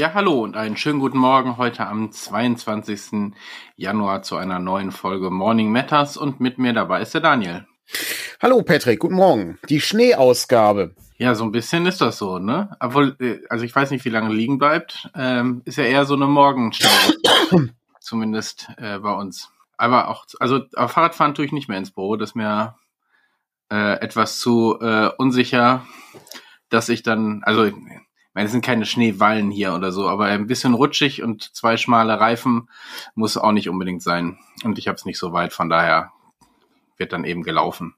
Ja, hallo und einen schönen guten Morgen heute am 22. Januar zu einer neuen Folge Morning Matters und mit mir dabei ist der Daniel. Hallo Patrick, guten Morgen. Die Schneeausgabe. Ja, so ein bisschen ist das so, ne? Obwohl, äh, also ich weiß nicht, wie lange liegen bleibt. Ähm, ist ja eher so eine Morgenstau. Zumindest äh, bei uns. Aber auch, also aber Fahrradfahren tue ich nicht mehr ins Büro. Das ist mir äh, etwas zu äh, unsicher, dass ich dann, also ich meine, es sind keine Schneewallen hier oder so, aber ein bisschen rutschig und zwei schmale Reifen muss auch nicht unbedingt sein. Und ich habe es nicht so weit, von daher wird dann eben gelaufen.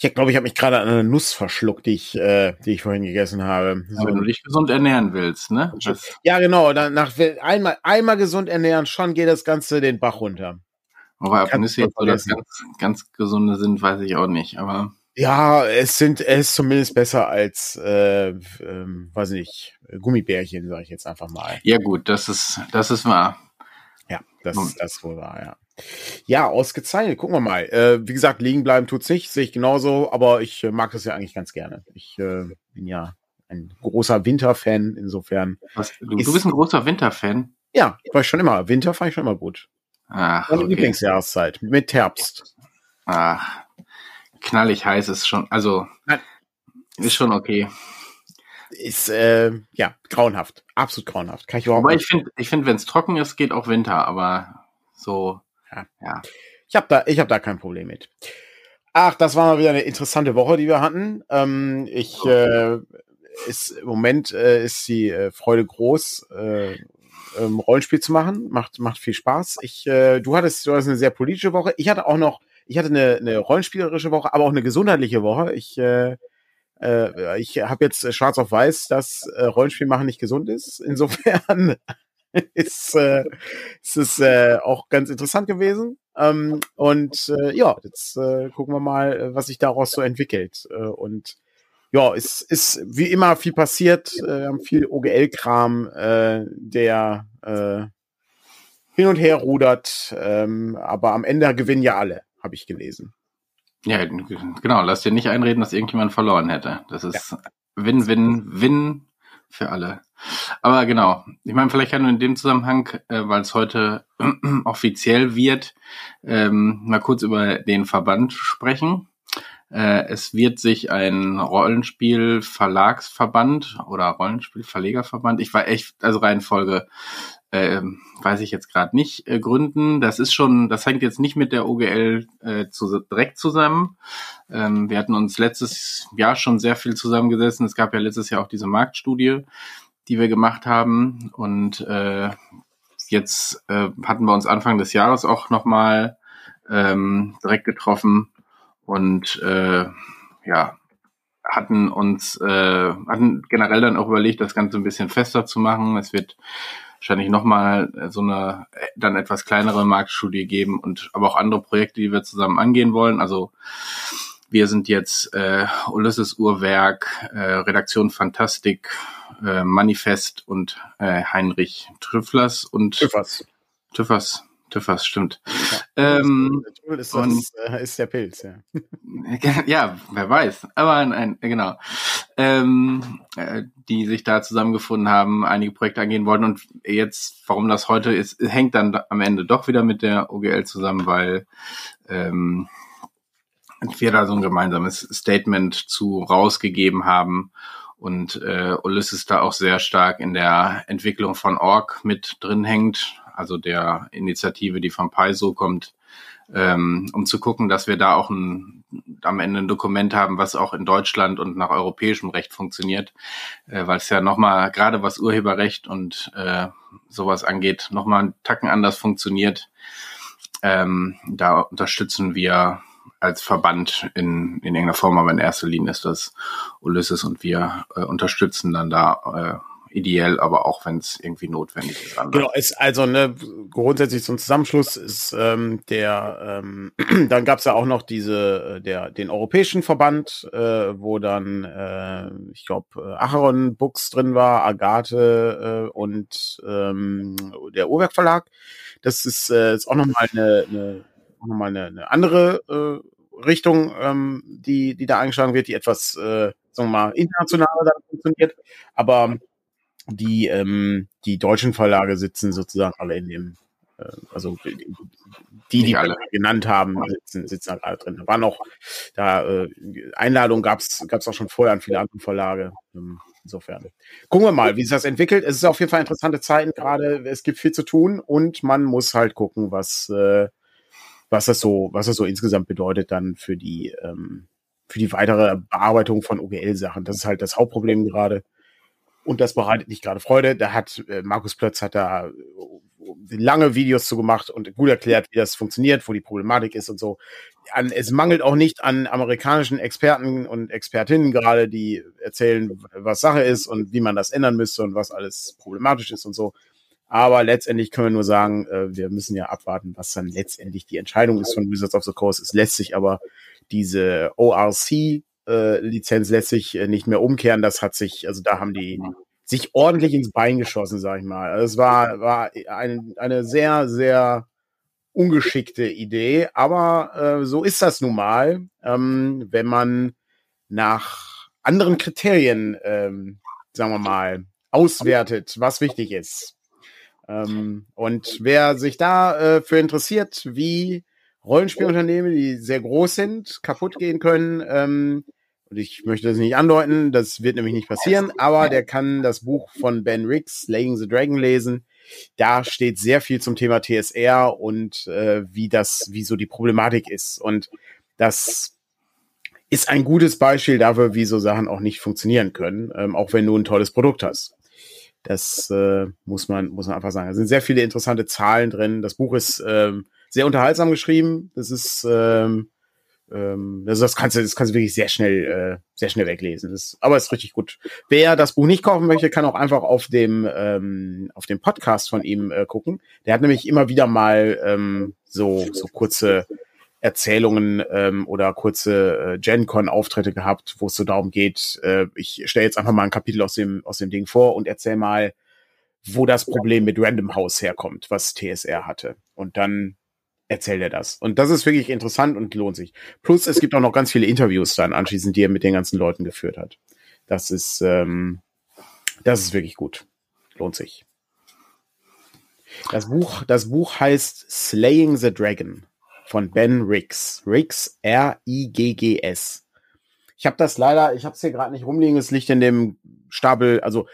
Ich glaube, ich habe mich gerade an eine Nuss verschluckt, die ich, äh, die ich vorhin gegessen habe. So. Wenn du dich gesund ernähren willst, ne? Das ja, genau. Dann nach einmal, einmal gesund ernähren, schon geht das Ganze den Bach runter. Aber ob Nüsse jetzt so das ganz, ganz gesunde sind, weiß ich auch nicht. Aber ja, es sind es ist zumindest besser als, äh, ähm, weiß nicht, Gummibärchen, sage ich jetzt einfach mal. Ja gut, das ist das ist wahr. Ja, das hm. ist das wohl wahr, ja. Ja, ausgezeichnet. Gucken wir mal. Äh, wie gesagt, liegen bleiben tut's nicht, sehe ich genauso, aber ich äh, mag das ja eigentlich ganz gerne. Ich äh, bin ja ein großer Winterfan, insofern. Was, du, du bist ein großer Winterfan? Ja, war ich schon immer. Winter fand ich schon immer gut. Ach, Meine okay. Lieblingsjahreszeit mit Herbst. Ach, knallig heiß ist schon, also ist schon okay. Ist äh, ja grauenhaft, absolut grauenhaft. Kann ich überhaupt. Aber ich finde, ich finde, wenn es trocken ist, geht auch Winter. Aber so, ja, ja. Ich habe da, ich habe da kein Problem mit. Ach, das war mal wieder eine interessante Woche, die wir hatten. Ähm, ich äh, ist im Moment äh, ist die äh, Freude groß, äh, ähm, Rollenspiel zu machen. Macht macht viel Spaß. Ich, äh, du hattest, du hattest eine sehr politische Woche. Ich hatte auch noch ich hatte eine, eine rollenspielerische Woche, aber auch eine gesundheitliche Woche. Ich, äh, äh, ich habe jetzt schwarz auf weiß, dass äh, Rollenspiel machen nicht gesund ist. Insofern ist, äh, ist es äh, auch ganz interessant gewesen. Ähm, und äh, ja, jetzt äh, gucken wir mal, was sich daraus so entwickelt. Äh, und ja, es ist wie immer viel passiert. Äh, wir haben viel OGL-Kram, äh, der äh, hin und her rudert. Ähm, aber am Ende gewinnen ja alle habe ich gelesen. Ja, genau. Lass dir nicht einreden, dass irgendjemand verloren hätte. Das ist Win-Win-Win für alle. Aber genau, ich meine, vielleicht kann du in dem Zusammenhang, äh, weil es heute offiziell wird, ähm, mal kurz über den Verband sprechen. Äh, es wird sich ein Rollenspiel-Verlagsverband oder Rollenspiel-Verlegerverband, ich war echt, also Reihenfolge äh, weiß ich jetzt gerade nicht, äh, gründen. Das ist schon, das hängt jetzt nicht mit der OGL äh, zu, direkt zusammen. Ähm, wir hatten uns letztes Jahr schon sehr viel zusammengesessen. Es gab ja letztes Jahr auch diese Marktstudie, die wir gemacht haben. Und äh, jetzt äh, hatten wir uns Anfang des Jahres auch nochmal ähm, direkt getroffen und äh, ja, hatten uns, äh, hatten generell dann auch überlegt, das Ganze ein bisschen fester zu machen. Es wird wahrscheinlich nochmal äh, so eine äh, dann etwas kleinere Marktstudie geben und aber auch andere Projekte, die wir zusammen angehen wollen. Also wir sind jetzt äh, Ulysses Uhrwerk, äh, Redaktion Fantastik, äh, Manifest und äh, Heinrich Trüfflers und Trüffers. Trüffers, TÜVers, stimmt. Ja, ähm, ist, das, und, äh, ist der Pilz, ja. ja, wer weiß. Aber nein, genau. Ähm, äh, die sich da zusammengefunden haben, einige Projekte angehen wollten. Und jetzt, warum das heute ist, hängt dann am Ende doch wieder mit der OGL zusammen, weil ähm, wir da so ein gemeinsames Statement zu rausgegeben haben und äh, Ulysses da auch sehr stark in der Entwicklung von Org mit drin hängt, also der Initiative, die von Paiso kommt, ähm, um zu gucken, dass wir da auch ein, am Ende ein Dokument haben, was auch in Deutschland und nach europäischem Recht funktioniert, äh, weil es ja nochmal, gerade was Urheberrecht und äh, sowas angeht, nochmal einen Tacken anders funktioniert. Ähm, da unterstützen wir als Verband in, in irgendeiner Form, aber in erster Linie ist das Ulysses und wir äh, unterstützen dann da äh, ideell, aber auch wenn es irgendwie notwendig ist. Anders. Genau, ist also ne, grundsätzlich zum Zusammenschluss ist ähm, der, ähm, dann gab es ja auch noch diese, äh, der, den europäischen Verband, äh, wo dann, äh, ich glaube, äh, Acheron Books drin war, Agathe äh, und ähm, der Uhrwerk Verlag. Das ist, äh, ist auch nochmal eine, eine, noch eine, eine andere äh, Richtung, ähm, die, die da eingeschlagen wird, die etwas, äh, sagen wir mal, internationaler dann funktioniert. Aber die, ähm, die deutschen Verlage sitzen sozusagen alle in dem, äh, also die, die alle genannt haben, sitzen, sitzen halt alle drin. Da waren auch, da äh, Einladungen gab es auch schon vorher an viele andere Verlage. Ähm, insofern. Gucken wir mal, wie sich das entwickelt. Es ist auf jeden Fall interessante Zeiten gerade. Es gibt viel zu tun und man muss halt gucken, was, äh, was das so, was das so insgesamt bedeutet dann für die, ähm, für die weitere Bearbeitung von OGL-Sachen. Das ist halt das Hauptproblem gerade. Und das bereitet nicht gerade Freude. Da hat äh, Markus Plötz hat da äh, lange Videos zu gemacht und gut erklärt, wie das funktioniert, wo die Problematik ist und so. An, es mangelt auch nicht an amerikanischen Experten und Expertinnen gerade, die erzählen, was Sache ist und wie man das ändern müsste und was alles problematisch ist und so. Aber letztendlich können wir nur sagen, äh, wir müssen ja abwarten, was dann letztendlich die Entscheidung ist von Wizards of the Coast. Es lässt sich aber diese ORC äh, Lizenz lässt sich äh, nicht mehr umkehren. Das hat sich, also da haben die sich ordentlich ins Bein geschossen, sag ich mal. Also es war, war ein, eine sehr, sehr ungeschickte Idee, aber äh, so ist das nun mal, ähm, wenn man nach anderen Kriterien, ähm, sagen wir mal, auswertet, was wichtig ist. Ähm, und wer sich da äh, für interessiert, wie Rollenspielunternehmen, die sehr groß sind, kaputt gehen können, ähm, und ich möchte das nicht andeuten, das wird nämlich nicht passieren, aber der kann das Buch von Ben Riggs, Slaying the Dragon, lesen. Da steht sehr viel zum Thema TSR und äh, wie das, wie so die Problematik ist. Und das ist ein gutes Beispiel dafür, wie so Sachen auch nicht funktionieren können, ähm, auch wenn du ein tolles Produkt hast. Das äh, muss man muss man einfach sagen. Da sind sehr viele interessante Zahlen drin. Das Buch ist ähm, sehr unterhaltsam geschrieben. Das ist ähm, ähm, also das kannst du, das kannst du wirklich sehr schnell, äh, sehr schnell weglesen. Das, aber ist richtig gut. Wer das Buch nicht kaufen möchte, kann auch einfach auf dem, ähm, auf dem Podcast von ihm äh, gucken. Der hat nämlich immer wieder mal ähm, so, so kurze Erzählungen ähm, oder kurze äh, GenCon-Auftritte gehabt, wo es so darum geht, äh, ich stelle jetzt einfach mal ein Kapitel aus dem, aus dem Ding vor und erzähl mal, wo das Problem mit Random House herkommt, was TSR hatte. Und dann erzählt er das. Und das ist wirklich interessant und lohnt sich. Plus, es gibt auch noch ganz viele Interviews dann anschließend, die er mit den ganzen Leuten geführt hat. Das ist, ähm, das ist wirklich gut. Lohnt sich. Das Buch, das Buch heißt Slaying the Dragon von Ben Riggs. Riggs, R-I-G-G-S. Ich habe das leider, ich habe es hier gerade nicht rumliegen, es liegt in dem Stapel, also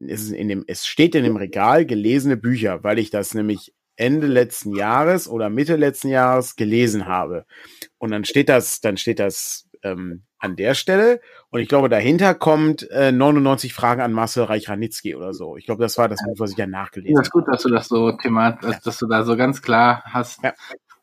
es, ist in dem, es steht in dem Regal gelesene Bücher, weil ich das nämlich Ende letzten Jahres oder Mitte letzten Jahres gelesen habe. Und dann steht das, dann steht das ähm, an der Stelle. Und ich glaube, dahinter kommt äh, 99 Fragen an Marcel Reich-Ranitzky oder so. Ich glaube, das war das Buch, was ich ja nachgelesen habe. Das ist gut, dass du das so thematisch, ja. dass du da so ganz klar hast, ja.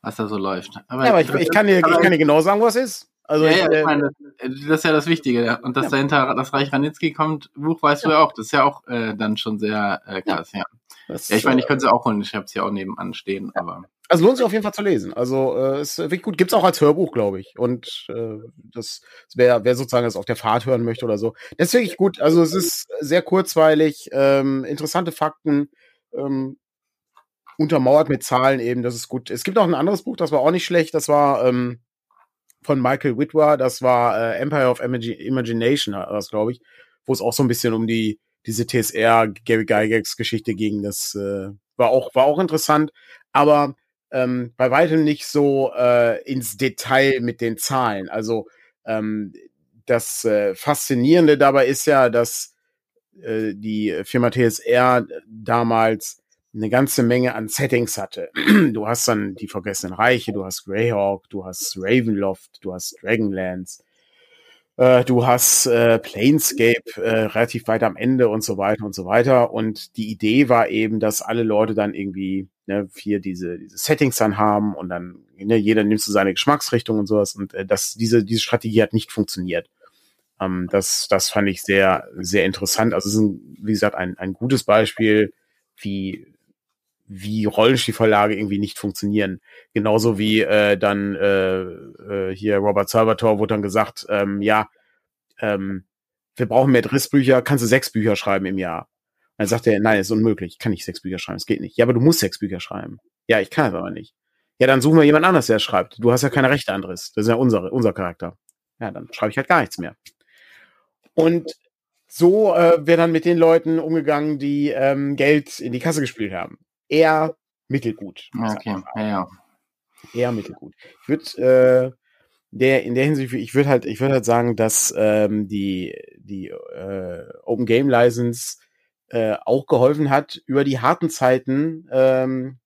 was da so läuft. Aber, ja, aber ich, ich, kann dir, ich kann dir genau sagen, was ist. Also ja, ich, ja, ich äh, meine, das, das, ist ja das Wichtige. Und dass dahinter das Reich Ranitzky kommt, Buch weißt du ja auch. Das ist ja auch äh, dann schon sehr äh, krass, ja. Das, ja, ich meine, ich könnte sie auch holen. Ich habe sie auch nebenan stehen, aber. Also lohnt sich auf jeden Fall zu lesen. Also äh, ist wirklich gut. Gibt's auch als Hörbuch, glaube ich. Und äh, das, wer, wer sozusagen das auf der Fahrt hören möchte oder so, das ist wirklich gut. Also es ist sehr kurzweilig, ähm, interessante Fakten, ähm, untermauert mit Zahlen eben. Das ist gut. Es gibt auch ein anderes Buch, das war auch nicht schlecht. Das war ähm, von Michael Whitwer. Das war äh, Empire of Imagination, das glaube ich, wo es auch so ein bisschen um die diese TSR Gary Gygax Geschichte ging. Das äh, war auch war auch interessant, aber ähm, bei weitem nicht so äh, ins Detail mit den Zahlen. Also ähm, das äh, Faszinierende dabei ist ja, dass äh, die Firma TSR damals eine ganze Menge an Settings hatte. Du hast dann die Vergessenen Reiche, du hast Greyhawk, du hast Ravenloft, du hast Dragonlance, äh, du hast äh, Planescape äh, relativ weit am Ende und so weiter und so weiter. Und die Idee war eben, dass alle Leute dann irgendwie ne, hier diese, diese Settings dann haben und dann ne, jeder nimmt so seine Geschmacksrichtung und sowas. Und äh, das, diese, diese Strategie hat nicht funktioniert. Ähm, das, das fand ich sehr, sehr interessant. Also es ist, ein, wie gesagt, ein, ein gutes Beispiel, wie wie Rollenspielverlage irgendwie nicht funktionieren. Genauso wie äh, dann äh, äh, hier Robert Salvatore wurde dann gesagt, ähm, ja, ähm, wir brauchen mehr Dressbücher, kannst du sechs Bücher schreiben im Jahr? Und dann sagt er, nein, ist unmöglich, ich kann nicht sechs Bücher schreiben, es geht nicht. Ja, aber du musst sechs Bücher schreiben. Ja, ich kann es aber nicht. Ja, dann suchen wir jemand anders, der schreibt. Du hast ja keine Rechte an Driss. Das ist ja unser, unser Charakter. Ja, dann schreibe ich halt gar nichts mehr. Und so äh, wäre dann mit den Leuten umgegangen, die ähm, Geld in die Kasse gespielt haben. Eher mittelgut. Okay, ja, ja. Eher mittelgut. Ich würde äh, der in der Hinsicht, ich würde halt, ich würde halt sagen, dass ähm, die die äh, Open Game License äh, auch geholfen hat, über die harten Zeiten ähm,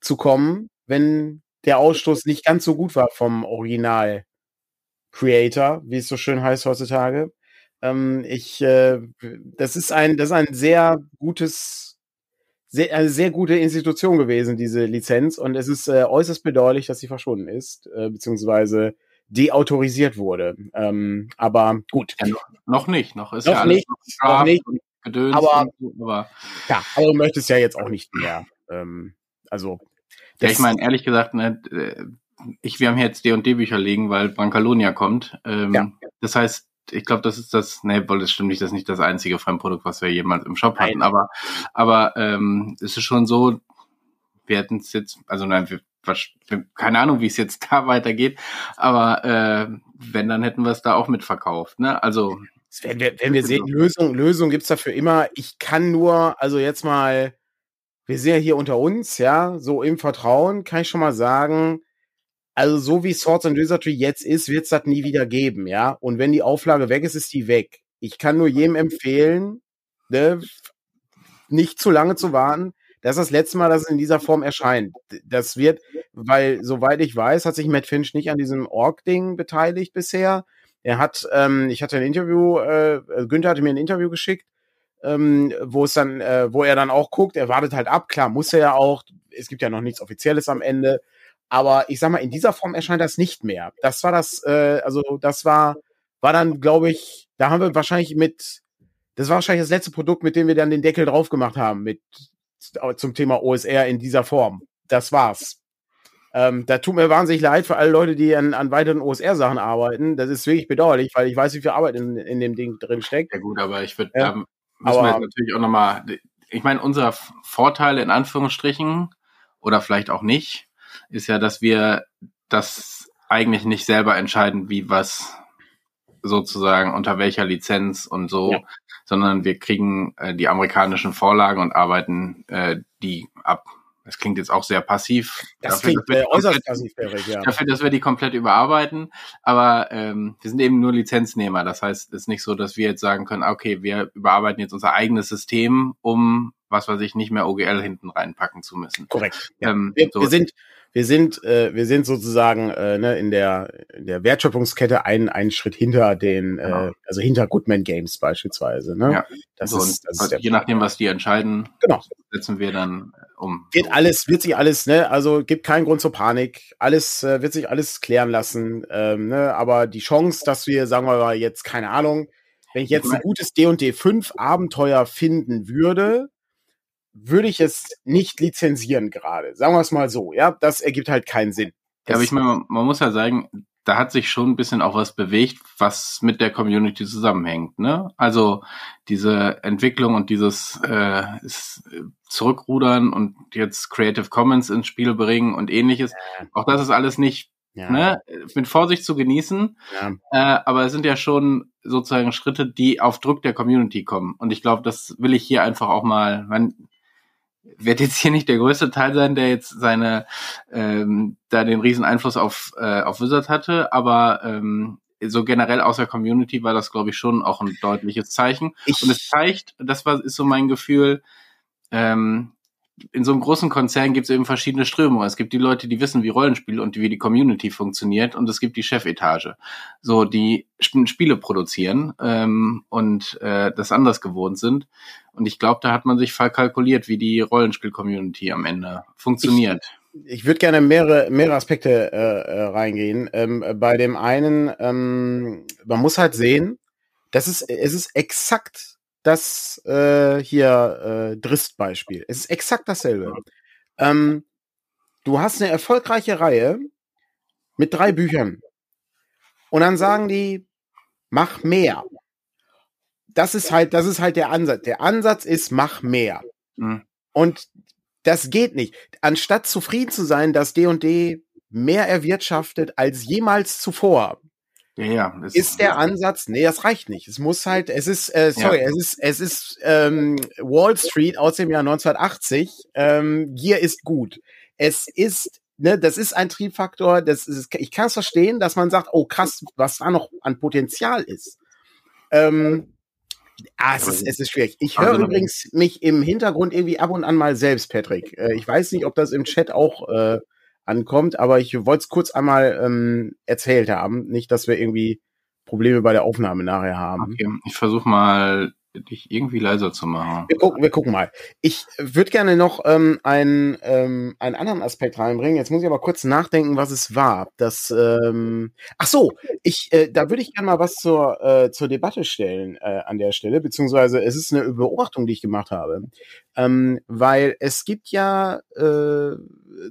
zu kommen, wenn der Ausstoß nicht ganz so gut war vom Original Creator, wie es so schön heißt heutzutage. Ähm, ich, äh, das ist ein, das ist ein sehr gutes, sehr, eine sehr gute Institution gewesen, diese Lizenz, und es ist äh, äußerst bedauerlich, dass sie verschwunden ist, äh, beziehungsweise deautorisiert wurde. Ähm, aber gut. Ja, noch, noch, nicht, noch ist noch ja nicht, noch nicht. Gedöns aber, so, aber, ja, aber du möchtest ja jetzt auch nicht mehr. Ähm, also. Ja, ich meine, ehrlich gesagt, ne, äh, ich, wir haben hier jetzt D&D Bücher liegen, weil Brancalonia kommt. Ähm, ja. Das heißt, ich glaube, das ist das, ne, wohl, das stimmt nicht, das ist nicht das einzige Fremdprodukt, was wir jemals im Shop hatten, aber, aber ähm, es ist schon so, wir hätten es jetzt, also nein, wir, keine Ahnung, wie es jetzt da weitergeht, aber äh, wenn, dann hätten wir es da auch mitverkauft, ne? Also wenn wir, wenn wir sehen, Lösung, Lösung gibt's dafür immer. Ich kann nur, also jetzt mal, wir sind ja hier unter uns, ja, so im Vertrauen, kann ich schon mal sagen, also so wie Swords and Wizardry jetzt ist, wird's das nie wieder geben, ja. Und wenn die Auflage weg ist, ist die weg. Ich kann nur jedem empfehlen, ne, nicht zu lange zu warten. Das ist das letzte Mal, dass es in dieser Form erscheint. Das wird, weil, soweit ich weiß, hat sich Matt Finch nicht an diesem Org-Ding beteiligt bisher. Er hat, ähm, ich hatte ein Interview, äh, Günther hatte mir ein Interview geschickt, ähm, wo es dann, äh, wo er dann auch guckt, er wartet halt ab, klar, muss er ja auch, es gibt ja noch nichts Offizielles am Ende, aber ich sag mal, in dieser Form erscheint das nicht mehr. Das war das, äh, also das war, war dann, glaube ich, da haben wir wahrscheinlich mit, das war wahrscheinlich das letzte Produkt, mit dem wir dann den Deckel drauf gemacht haben, mit zum Thema OSR in dieser Form. Das war's. Ähm, da tut mir wahnsinnig leid für alle Leute, die an, an weiteren OSR-Sachen arbeiten. Das ist wirklich bedauerlich, weil ich weiß, wie viel Arbeit in, in dem Ding drin steckt. Ja gut, aber ich würde, ja. ähm, müssen aber, wir natürlich auch nochmal, ich meine, unser Vorteil in Anführungsstrichen oder vielleicht auch nicht, ist ja, dass wir das eigentlich nicht selber entscheiden, wie was sozusagen unter welcher Lizenz und so, ja. sondern wir kriegen äh, die amerikanischen Vorlagen und arbeiten äh, die ab. Das klingt jetzt auch sehr passiv. Das dafür, klingt äh, äußerst passiv, Derek, ja. Dafür, dass wir die komplett überarbeiten. Aber ähm, wir sind eben nur Lizenznehmer. Das heißt, es ist nicht so, dass wir jetzt sagen können, okay, wir überarbeiten jetzt unser eigenes System, um was weiß ich, nicht mehr OGL hinten reinpacken zu müssen. Korrekt. Ja. Ähm, wir, so. wir, sind, wir sind, äh, wir sind sozusagen äh, ne, in der in der Wertschöpfungskette einen einen Schritt hinter den, äh, genau. äh, also hinter Goodman Games beispielsweise. Ne? Ja. Das so, ist, das ist je nachdem, was die entscheiden, genau. setzen wir dann um. Wird alles, wird sich alles, ne? Also gibt keinen Grund zur Panik. Alles äh, wird sich alles klären lassen. Ähm, ne? Aber die Chance, dass wir, sagen wir mal jetzt keine Ahnung, wenn ich jetzt ein gutes D&D 5 Abenteuer finden würde, würde ich es nicht lizenzieren gerade. Sagen wir es mal so, ja, das ergibt halt keinen Sinn. Ja, aber ich meine, man, man muss ja sagen, da hat sich schon ein bisschen auch was bewegt, was mit der Community zusammenhängt. Ne? Also diese Entwicklung und dieses äh, Zurückrudern und jetzt Creative Commons ins Spiel bringen und ähnliches. Ja. Auch das ist alles nicht ja. ne, mit Vorsicht zu genießen. Ja. Äh, aber es sind ja schon sozusagen Schritte, die auf Druck der Community kommen. Und ich glaube, das will ich hier einfach auch mal. Man, wird jetzt hier nicht der größte Teil sein, der jetzt seine ähm, da den riesen Einfluss auf äh, auf Wizard hatte, aber ähm, so generell aus der Community war das, glaube ich, schon auch ein deutliches Zeichen. Ich und es zeigt, das war ist so mein Gefühl, ähm, in so einem großen Konzern gibt es eben verschiedene Strömungen. Es gibt die Leute, die wissen, wie Rollenspiel und wie die Community funktioniert, und es gibt die Chefetage, so die Spiele produzieren ähm, und äh, das anders gewohnt sind. Und ich glaube, da hat man sich verkalkuliert, wie die Rollenspiel-Community am Ende funktioniert. Ich, ich würde gerne mehrere, mehrere Aspekte äh, äh, reingehen. Ähm, bei dem einen, ähm, man muss halt sehen, das ist, es ist exakt das äh, hier äh, Drist-Beispiel. Es ist exakt dasselbe. Ähm, du hast eine erfolgreiche Reihe mit drei Büchern. Und dann sagen die, mach mehr. Das ist halt, das ist halt der Ansatz. Der Ansatz ist, mach mehr. Mhm. Und das geht nicht. Anstatt zufrieden zu sein, dass D&D mehr erwirtschaftet als jemals zuvor, Ja, ja. Ist der Ansatz, nee, das reicht nicht. Es muss halt, es ist, äh, sorry, ja. es ist, es ist ähm, Wall Street aus dem Jahr 1980. Ähm, Gier ist gut. Es ist ne, das ist ein Triebfaktor. Das ist, ich kann es verstehen, dass man sagt, oh krass, was da noch an Potenzial ist. Ähm, ah, es, ist, es ist schwierig. Ich höre also, übrigens mich im Hintergrund irgendwie ab und an mal selbst, Patrick. Äh, ich weiß nicht, ob das im Chat auch äh, ankommt, aber ich wollte es kurz einmal ähm, erzählt haben. Nicht, dass wir irgendwie Probleme bei der Aufnahme nachher haben. Okay, ich versuche mal dich irgendwie leiser zu machen. Wir gucken, wir gucken mal. Ich würde gerne noch ähm, einen, ähm, einen anderen Aspekt reinbringen. Jetzt muss ich aber kurz nachdenken, was es war. Das, ähm, ach so, ich, äh, da würde ich gerne mal was zur, äh, zur Debatte stellen äh, an der Stelle, beziehungsweise es ist eine Beobachtung, die ich gemacht habe. Ähm, weil es gibt ja äh,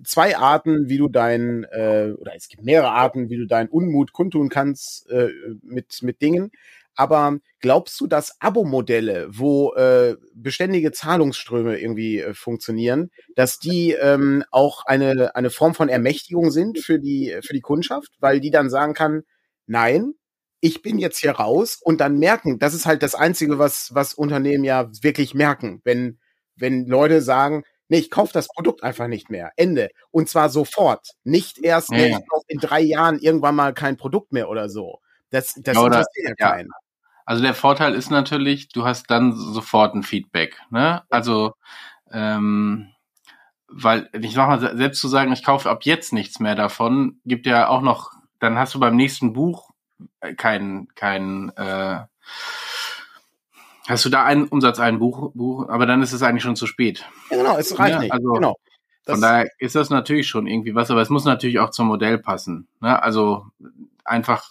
zwei Arten, wie du dein, äh, oder es gibt mehrere Arten, wie du deinen Unmut kundtun kannst äh, mit, mit Dingen. Aber glaubst du, dass Abo-Modelle, wo äh, beständige Zahlungsströme irgendwie äh, funktionieren, dass die ähm, auch eine, eine Form von Ermächtigung sind für die, für die Kundschaft, weil die dann sagen kann, nein, ich bin jetzt hier raus und dann merken, das ist halt das Einzige, was, was Unternehmen ja wirklich merken, wenn, wenn Leute sagen, nee, ich kaufe das Produkt einfach nicht mehr. Ende. Und zwar sofort. Nicht erst ja, in drei Jahren irgendwann mal kein Produkt mehr oder so. Das, das ja, interessiert ja keinen. Also der Vorteil ist natürlich, du hast dann sofort ein Feedback. Ne? Also ähm, weil ich sag mal, selbst zu sagen, ich kaufe ab jetzt nichts mehr davon, gibt ja auch noch, dann hast du beim nächsten Buch kein, kein äh, hast du da einen Umsatz, ein Buch, Buch, aber dann ist es eigentlich schon zu spät. Ja, genau, es reicht ja, nicht. Also, genau. von daher ist das natürlich schon irgendwie was, aber es muss natürlich auch zum Modell passen. Ne? Also einfach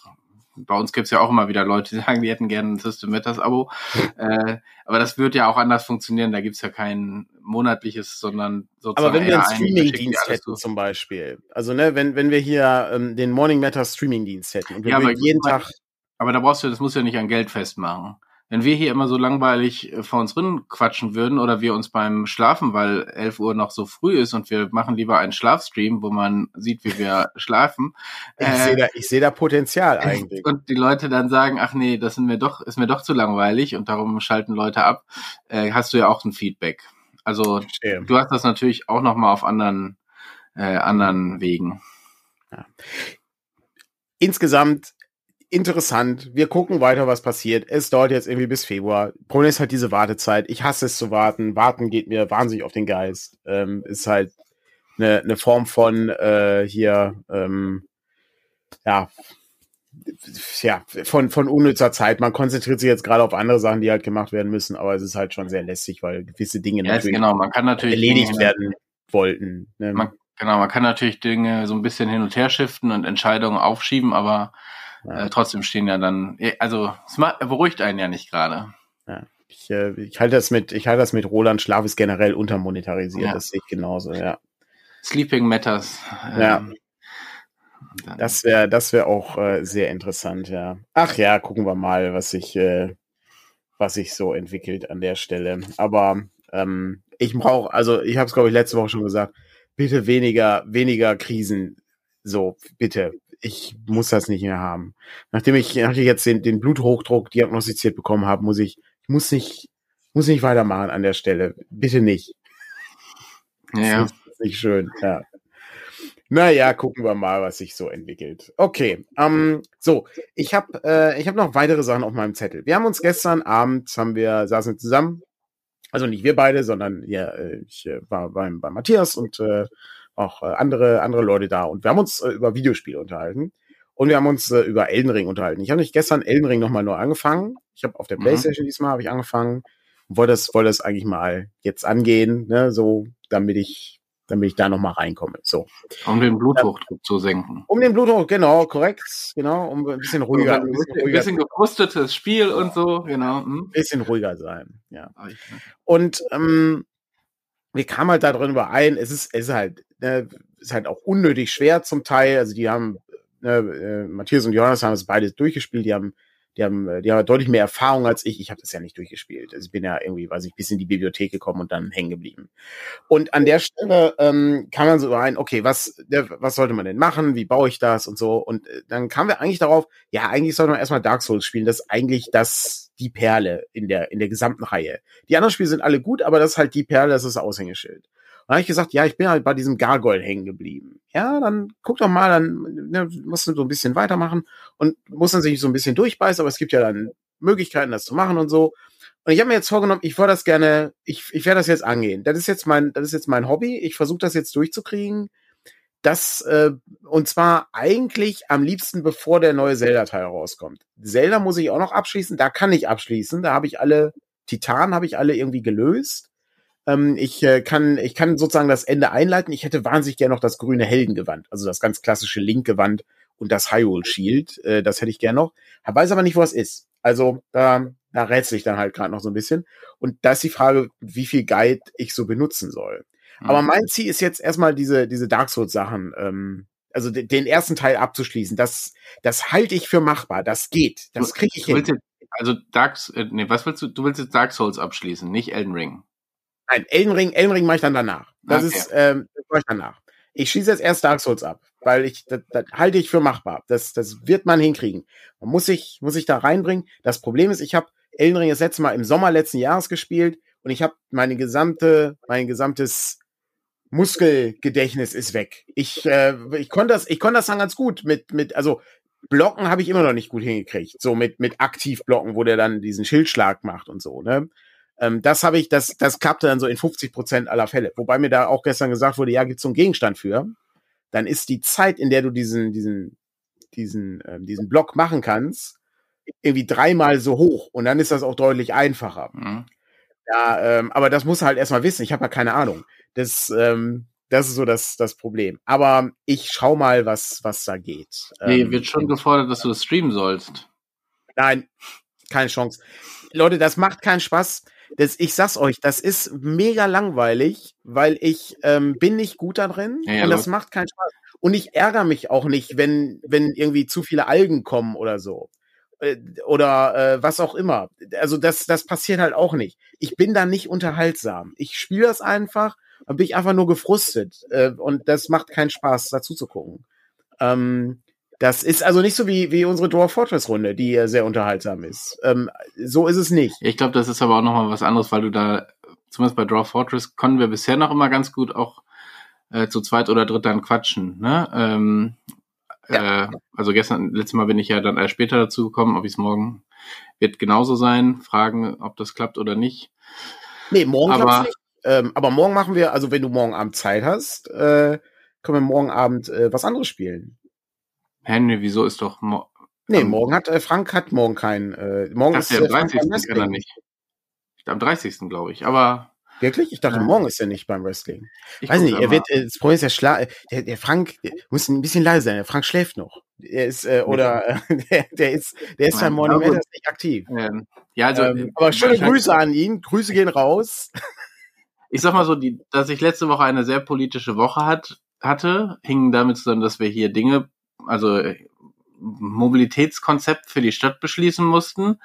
bei uns gibt's ja auch immer wieder Leute, die sagen, die hätten gerne ein System Matters Abo. äh, aber das wird ja auch anders funktionieren. Da gibt's ja kein monatliches, sondern sozusagen. Aber wenn wir einen Streaming-Dienst hätten zum Beispiel, also ne, wenn, wenn wir hier ähm, den Morning Matter Streaming-Dienst hätten und wir ja, jeden Tag. Aber da brauchst du, das muss ja nicht an Geld festmachen wenn wir hier immer so langweilig äh, vor uns drin quatschen würden oder wir uns beim Schlafen, weil 11 Uhr noch so früh ist und wir machen lieber einen Schlafstream, wo man sieht, wie wir schlafen. Ich äh, sehe da, ich sehe da Potenzial eigentlich. Und die Leute dann sagen, ach nee, das sind mir doch, ist mir doch zu langweilig und darum schalten Leute ab, äh, hast du ja auch ein Feedback. Also Verstehe. du hast das natürlich auch nochmal auf anderen, äh, anderen Wegen. Ja. Insgesamt interessant. Wir gucken weiter, was passiert. Es dauert jetzt irgendwie bis Februar. Problem ist halt diese Wartezeit. Ich hasse es zu warten. Warten geht mir wahnsinnig auf den Geist. Ähm, ist halt eine, eine Form von äh, hier, ähm, ja, ja, von, von unnützer Zeit. Man konzentriert sich jetzt gerade auf andere Sachen, die halt gemacht werden müssen, aber es ist halt schon sehr lästig, weil gewisse Dinge ja, natürlich, genau. man kann natürlich erledigt Dinge, werden wollten. Ne? Man, genau, man kann natürlich Dinge so ein bisschen hin und her shiften und Entscheidungen aufschieben, aber ja. Äh, trotzdem stehen ja dann, also es beruhigt einen ja nicht gerade. Ja. Ich, äh, ich halte das mit, ich halte das mit Roland Schlaf ist generell untermonetarisiert, ja. das sehe ich genauso, ja. Sleeping Matters. Ähm, ja. Das wäre, das wäre auch äh, sehr interessant, ja. Ach ja, gucken wir mal, was sich, äh, was sich so entwickelt an der Stelle. Aber ähm, ich brauche, also ich habe es glaube ich letzte Woche schon gesagt, bitte weniger, weniger Krisen. So, bitte ich muss das nicht mehr haben. Nachdem ich, nachdem ich jetzt den, den Bluthochdruck diagnostiziert bekommen habe, muss ich, ich muss nicht, muss nicht weitermachen an der Stelle. Bitte nicht. Ja. Das ist nicht schön, ja. Naja, gucken wir mal, was sich so entwickelt. Okay, ähm, so, ich habe äh, ich hab noch weitere Sachen auf meinem Zettel. Wir haben uns gestern Abend, haben wir, saßen zusammen, also nicht wir beide, sondern ja, äh, ich äh, war beim, bei Matthias und äh, auch äh, andere, andere Leute da. Und wir haben uns äh, über Videospiele unterhalten. Und wir haben uns äh, über Elden Ring unterhalten. Ich habe nicht gestern Elden Ring nochmal neu angefangen. Ich habe auf der mhm. Playstation diesmal habe ich angefangen und wollte das, wollte das eigentlich mal jetzt angehen, ne, so, damit ich, damit ich da nochmal reinkomme. So. Um den Bluthochdruck ähm, zu senken. Um den Bluthochdruck, genau, korrekt, genau, um ein bisschen ruhiger. ein bisschen, ruhiger bisschen geprustetes Spiel und so, genau. Ein hm. bisschen ruhiger sein, ja. Und ähm, wir kamen halt darin überein, es ist, es ist halt, ne, ist halt auch unnötig schwer zum Teil. Also die haben, ne, äh, Matthias und Jonas haben es beide durchgespielt, die haben, die haben, äh, die haben deutlich mehr Erfahrung als ich. Ich habe das ja nicht durchgespielt. Also ich bin ja irgendwie, weiß ich, bis in die Bibliothek gekommen und dann hängen geblieben. Und an der Stelle ähm, kam man so rein, okay, was, der, was sollte man denn machen? Wie baue ich das und so? Und äh, dann kamen wir eigentlich darauf, ja, eigentlich sollte man erstmal Dark Souls spielen. Das ist eigentlich das, die Perle in der, in der gesamten Reihe. Die anderen Spiele sind alle gut, aber das ist halt die Perle, das ist das Aushängeschild. Dann habe ich gesagt, ja, ich bin halt bei diesem Gargoyle hängen geblieben. Ja, dann guck doch mal, dann ne, musst du so ein bisschen weitermachen und muss dann sich so ein bisschen durchbeißen, aber es gibt ja dann Möglichkeiten, das zu machen und so. Und ich habe mir jetzt vorgenommen, ich wollte das gerne, ich, ich werde das jetzt angehen. Das ist jetzt mein, das ist jetzt mein Hobby. Ich versuche das jetzt durchzukriegen. Das, äh, und zwar eigentlich am liebsten, bevor der neue Zelda-Teil rauskommt. Zelda muss ich auch noch abschließen, da kann ich abschließen. Da habe ich alle Titanen, habe ich alle irgendwie gelöst. Ähm, ich äh, kann, ich kann sozusagen das Ende einleiten. Ich hätte wahnsinnig gerne noch das grüne Heldengewand, also das ganz klassische Link-Gewand und das Hyrule Shield. Äh, das hätte ich gerne noch. Weiß aber nicht, wo es ist. Also da, da rätsel ich dann halt gerade noch so ein bisschen. Und da ist die Frage, wie viel Guide ich so benutzen soll. Mhm. Aber mein Ziel ist jetzt erstmal diese, diese Dark Souls Sachen, ähm, also den ersten Teil abzuschließen. Das, das halte ich für machbar. Das geht. Das kriege ich hin. also Dark, äh, nee, was willst du? Du willst jetzt Dark Souls abschließen, nicht Elden Ring. Nein, Elden Ring, Elden Ring mache ich dann danach. Das okay. ist, ähm, das mache ich danach. Ich schieße jetzt erst Dark Souls ab, weil ich, das, das halte ich für machbar. Das, das wird man hinkriegen. Man muss sich, muss sich da reinbringen. Das Problem ist, ich habe Elden Ring das letzte Mal im Sommer letzten Jahres gespielt und ich habe meine gesamte, mein gesamtes Muskelgedächtnis ist weg. Ich, äh, ich konnte das, ich konnte das dann ganz gut mit, mit, also Blocken habe ich immer noch nicht gut hingekriegt. So mit, mit aktiv Blocken, wo der dann diesen Schildschlag macht und so, ne? Ähm, das habe ich, das, das klappte dann so in 50 Prozent aller Fälle. Wobei mir da auch gestern gesagt wurde, ja, gibt's so einen Gegenstand für. Dann ist die Zeit, in der du diesen, diesen, diesen, ähm, diesen Block machen kannst, irgendwie dreimal so hoch. Und dann ist das auch deutlich einfacher. Mhm. Ja, ähm, aber das muss halt erstmal wissen. Ich habe ja keine Ahnung. Das, ähm, das ist so das, das Problem. Aber ich schau mal, was, was da geht. Nee, ähm, wird schon gefordert, dass du das streamen sollst. Nein, keine Chance. Leute, das macht keinen Spaß das, ich sag's euch, das ist mega langweilig, weil ich ähm, bin nicht gut da drin ja, und das macht keinen Spaß. Und ich ärgere mich auch nicht, wenn, wenn irgendwie zu viele Algen kommen oder so. Äh, oder äh, was auch immer. Also das, das passiert halt auch nicht. Ich bin da nicht unterhaltsam. Ich spiele das einfach und bin ich einfach nur gefrustet. Äh, und das macht keinen Spaß, dazu zu gucken. Ähm, das ist also nicht so wie, wie unsere Dwarf Fortress Runde, die sehr unterhaltsam ist. Ähm, so ist es nicht. Ich glaube, das ist aber auch nochmal was anderes, weil du da, zumindest bei Dwarf Fortress, konnten wir bisher noch immer ganz gut auch äh, zu zweit oder dritt dann quatschen. Ne? Ähm, ja. äh, also gestern, letztes Mal bin ich ja dann erst später dazu gekommen, ob ich es morgen wird genauso sein, fragen, ob das klappt oder nicht. Nee, morgen aber, nicht. Ähm, aber morgen machen wir, also wenn du morgen Abend Zeit hast, äh, können wir morgen Abend äh, was anderes spielen. Nee, wieso ist doch mo Nee, morgen hat äh, Frank hat morgen kein äh, morgen ist der 30. kann er nicht. Am 30. glaube ich, aber Wirklich? Ich dachte, ja. morgen ist er nicht beim Wrestling. Ich weiß nicht, er wird, äh, das Problem ist, der, Schla der, der Frank der muss ein bisschen leise sein. Der Frank schläft noch. Er ist, äh, oder äh, der, der ist, der ist beim Morning Matters nicht aktiv. Ähm, ja, also, ähm, aber schöne Grüße an ihn. Grüße gehen raus. Ich sag mal so, die, dass ich letzte Woche eine sehr politische Woche hat, hatte, hing damit zusammen, dass wir hier Dinge also äh, Mobilitätskonzept für die Stadt beschließen mussten,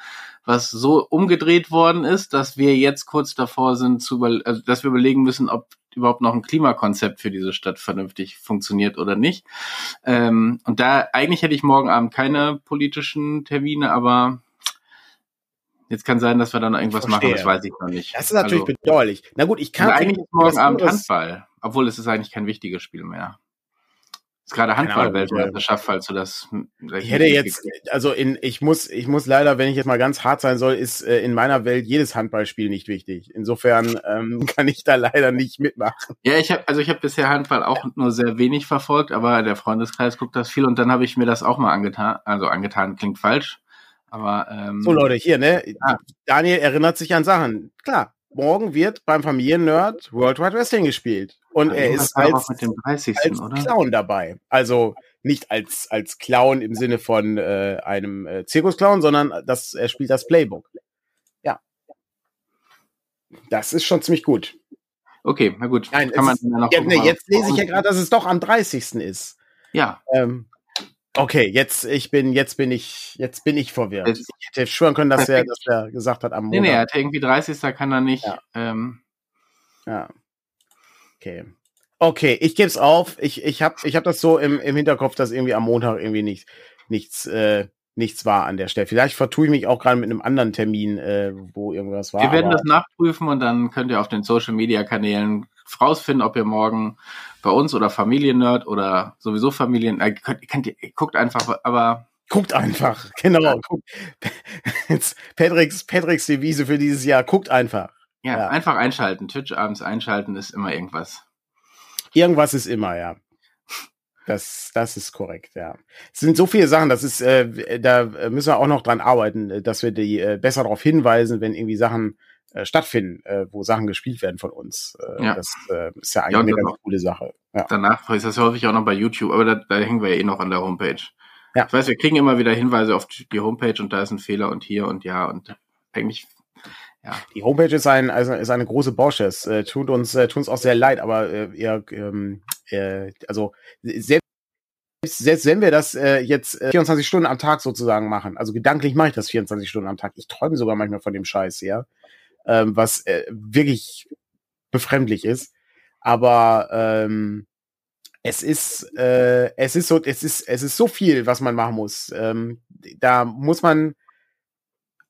was so umgedreht worden ist, dass wir jetzt kurz davor sind, zu also dass wir überlegen müssen, ob überhaupt noch ein Klimakonzept für diese Stadt vernünftig funktioniert oder nicht. Ähm, und da eigentlich hätte ich morgen Abend keine politischen Termine, aber jetzt kann sein, dass wir dann irgendwas machen, das weiß ich noch nicht. Das ist natürlich also, bedauerlich. Na gut, ich kann eigentlich morgen Abend Handball, obwohl es ist eigentlich kein wichtiges Spiel mehr ist gerade Handball-Weltmeisterschaft, falls du das. Ich hätte jetzt, also in, ich muss, ich muss leider, wenn ich jetzt mal ganz hart sein soll, ist äh, in meiner Welt jedes Handballspiel nicht wichtig. Insofern ähm, kann ich da leider nicht mitmachen. Ja, ich habe, also ich habe bisher Handball auch nur sehr wenig verfolgt, aber der Freundeskreis guckt das viel und dann habe ich mir das auch mal angetan. Also angetan klingt falsch, aber ähm, so Leute hier, ne? Ah. Daniel erinnert sich an Sachen. Klar, morgen wird beim Familiennerd Worldwide Wrestling gespielt. Und ja, er ist als, als Clown dabei. Also nicht als, als Clown im Sinne von äh, einem äh, Zirkusclown, sondern das, er spielt das Playbook. Ja. Das ist schon ziemlich gut. Okay, na gut. Nein, Kann man ist, ja, nee, jetzt lese ich ja gerade, dass es doch am 30. ist. Ja. Ähm, Okay, jetzt ich bin jetzt bin ich jetzt bin ich verwirrt. Ich hätte schwören können, dass er dass er gesagt hat am Montag. Nee, nee, er hat irgendwie 30. kann er nicht. Ja. Ähm, ja. Okay. Okay, ich gebe es auf. Ich ich habe ich hab das so im, im Hinterkopf, dass irgendwie am Montag irgendwie nicht, nichts äh, nichts war an der Stelle. Vielleicht vertue ich mich auch gerade mit einem anderen Termin, äh, wo irgendwas war. Wir werden das nachprüfen und dann könnt ihr auf den Social Media Kanälen rausfinden, ob ihr morgen bei uns oder Familiennerd oder sowieso Familien, äh, könnt, könnt ihr, guckt einfach, aber Guckt einfach, genau. Guckt. Jetzt Patricks, Patricks Devise für dieses Jahr, guckt einfach. Ja, ja, einfach einschalten. Twitch abends einschalten ist immer irgendwas. Irgendwas ist immer, ja. Das, das ist korrekt, ja. Es sind so viele Sachen, das ist, äh, da müssen wir auch noch dran arbeiten, dass wir die äh, besser darauf hinweisen, wenn irgendwie Sachen äh, stattfinden, äh, wo Sachen gespielt werden von uns. Äh, ja. Das äh, ist ja eigentlich ja, eine ganz coole Sache. Ja. Danach ist das häufig auch noch bei YouTube, aber da, da hängen wir ja eh noch an der Homepage. Ja. Ich weiß, wir kriegen immer wieder Hinweise auf die Homepage und da ist ein Fehler und hier und ja und eigentlich ja. Die Homepage ist, ein, also ist eine große Baustelle. Es äh, tut uns äh, tut uns auch sehr leid, aber äh, ihr, ähm, äh, also selbst, selbst wenn wir das äh, jetzt äh, 24 Stunden am Tag sozusagen machen, also gedanklich mache ich das 24 Stunden am Tag. Ich träume sogar manchmal von dem Scheiß, ja, ähm, was äh, wirklich befremdlich ist. Aber ähm, es ist, äh, es ist so, es ist, es ist so viel, was man machen muss. Ähm, da muss man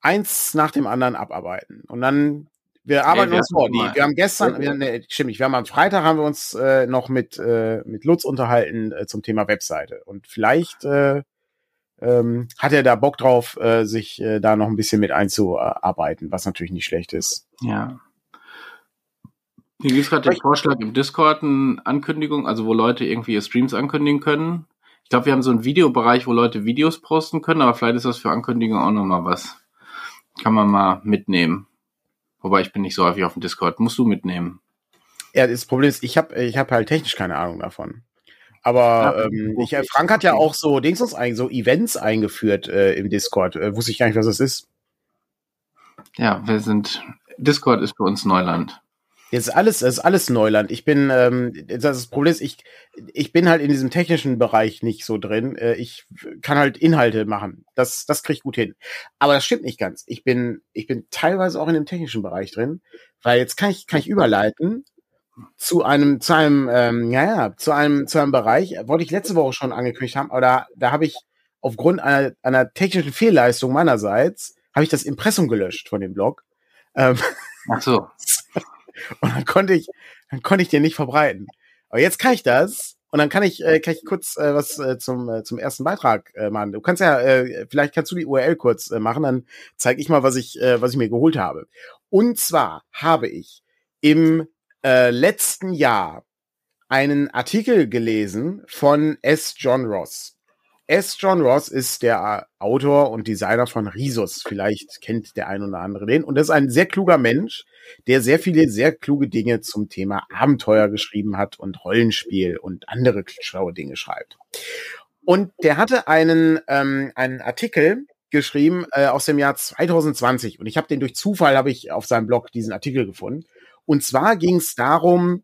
eins nach dem anderen abarbeiten. Und dann, wir arbeiten Ey, wir uns vor. Wir haben gestern, wir, ne, stimmt nicht, wir haben am Freitag haben wir uns äh, noch mit, äh, mit Lutz unterhalten äh, zum Thema Webseite. Und vielleicht äh, ähm, hat er da Bock drauf, äh, sich äh, da noch ein bisschen mit einzuarbeiten, was natürlich nicht schlecht ist. Ja. Hier gibt es gerade den Vorschlag im Discord eine Ankündigung, also wo Leute irgendwie ihre Streams ankündigen können. Ich glaube, wir haben so einen Videobereich, wo Leute Videos posten können, aber vielleicht ist das für Ankündigungen auch nochmal was. Kann man mal mitnehmen. Wobei ich bin nicht so häufig auf dem Discord. Musst du mitnehmen. Ja, das Problem ist, ich habe ich hab halt technisch keine Ahnung davon. Aber ähm, ich, Frank hat ja auch so Dings eigentlich so Events eingeführt äh, im Discord. Äh, wusste ich gar nicht, was das ist. Ja, wir sind Discord ist für uns Neuland. Jetzt alles, ist alles Neuland. Ich bin, ähm, das Problem ist, ich, ich bin halt in diesem technischen Bereich nicht so drin. Äh, ich kann halt Inhalte machen. Das, das kriege ich gut hin. Aber das stimmt nicht ganz. Ich bin, ich bin teilweise auch in dem technischen Bereich drin, weil jetzt kann ich, kann ich überleiten zu einem, zu einem, ähm, ja, ja, zu einem, zu einem Bereich, wollte ich letzte Woche schon angekündigt haben, aber da, da habe ich aufgrund einer, einer technischen Fehlleistung meinerseits, habe ich das Impressum gelöscht von dem Blog. Ähm, Ach so. Und dann konnte ich, dann konnte ich den nicht verbreiten. Aber jetzt kann ich das. Und dann kann ich, äh, kann ich kurz äh, was äh, zum, äh, zum ersten Beitrag äh, machen. Du kannst ja, äh, vielleicht kannst du die URL kurz äh, machen, dann zeige ich mal, was ich, äh, was ich mir geholt habe. Und zwar habe ich im äh, letzten Jahr einen Artikel gelesen von S. John Ross. S. John Ross ist der Autor und Designer von Risus. Vielleicht kennt der ein oder andere den. Und das ist ein sehr kluger Mensch, der sehr viele sehr kluge Dinge zum Thema Abenteuer geschrieben hat und Rollenspiel und andere schlaue Dinge schreibt. Und der hatte einen, ähm, einen Artikel geschrieben äh, aus dem Jahr 2020. Und ich habe den durch Zufall, habe ich auf seinem Blog diesen Artikel gefunden. Und zwar ging es darum,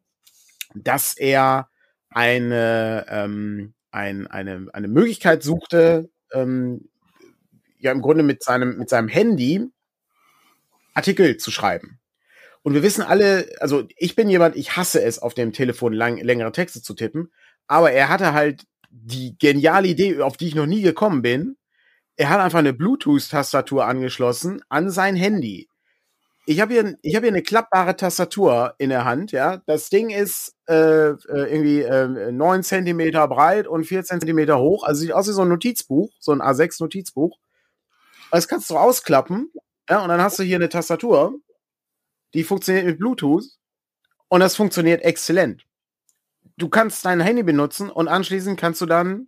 dass er eine, ähm, ein, eine, eine Möglichkeit suchte, ähm, ja im Grunde mit seinem, mit seinem Handy Artikel zu schreiben. Und wir wissen alle, also ich bin jemand, ich hasse es, auf dem Telefon lang, längere Texte zu tippen, aber er hatte halt die geniale Idee, auf die ich noch nie gekommen bin. Er hat einfach eine Bluetooth-Tastatur angeschlossen an sein Handy ich habe hier, ich hab hier eine klappbare Tastatur in der Hand, ja. Das Ding ist äh, äh irgendwie äh, 9 Zentimeter breit und 4 Zentimeter hoch. Also sieht aus wie so ein Notizbuch, so ein A6-Notizbuch. Das kannst du ausklappen, ja, und dann hast du hier eine Tastatur, die funktioniert mit Bluetooth und das funktioniert exzellent. Du kannst dein Handy benutzen und anschließend kannst du dann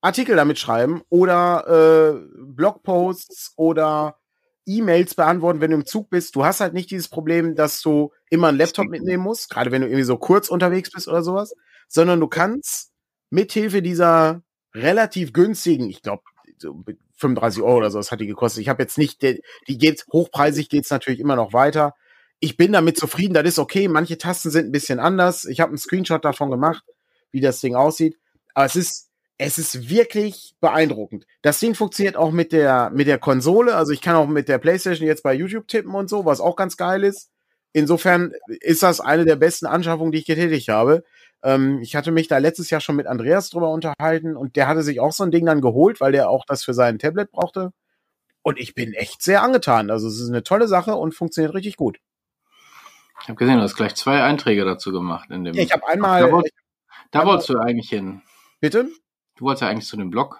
Artikel damit schreiben oder äh, Blogposts oder E-Mails beantworten, wenn du im Zug bist. Du hast halt nicht dieses Problem, dass du immer einen Laptop mitnehmen musst, gerade wenn du irgendwie so kurz unterwegs bist oder sowas, sondern du kannst mithilfe dieser relativ günstigen, ich glaube, so 35 Euro oder so, das hat die gekostet. Ich habe jetzt nicht, die, geht hochpreisig, geht's natürlich immer noch weiter. Ich bin damit zufrieden, das ist okay. Manche Tasten sind ein bisschen anders. Ich habe einen Screenshot davon gemacht, wie das Ding aussieht. Aber es ist es ist wirklich beeindruckend. Das Ding funktioniert auch mit der, mit der Konsole. Also ich kann auch mit der PlayStation jetzt bei YouTube tippen und so, was auch ganz geil ist. Insofern ist das eine der besten Anschaffungen, die ich getätigt habe. Ähm, ich hatte mich da letztes Jahr schon mit Andreas drüber unterhalten und der hatte sich auch so ein Ding dann geholt, weil der auch das für sein Tablet brauchte. Und ich bin echt sehr angetan. Also es ist eine tolle Sache und funktioniert richtig gut. Ich habe gesehen, du hast gleich zwei Einträge dazu gemacht in dem. Ich habe einmal. Da, wollt, da wolltest du eigentlich hin. Bitte? Du wolltest ja eigentlich zu dem Blog.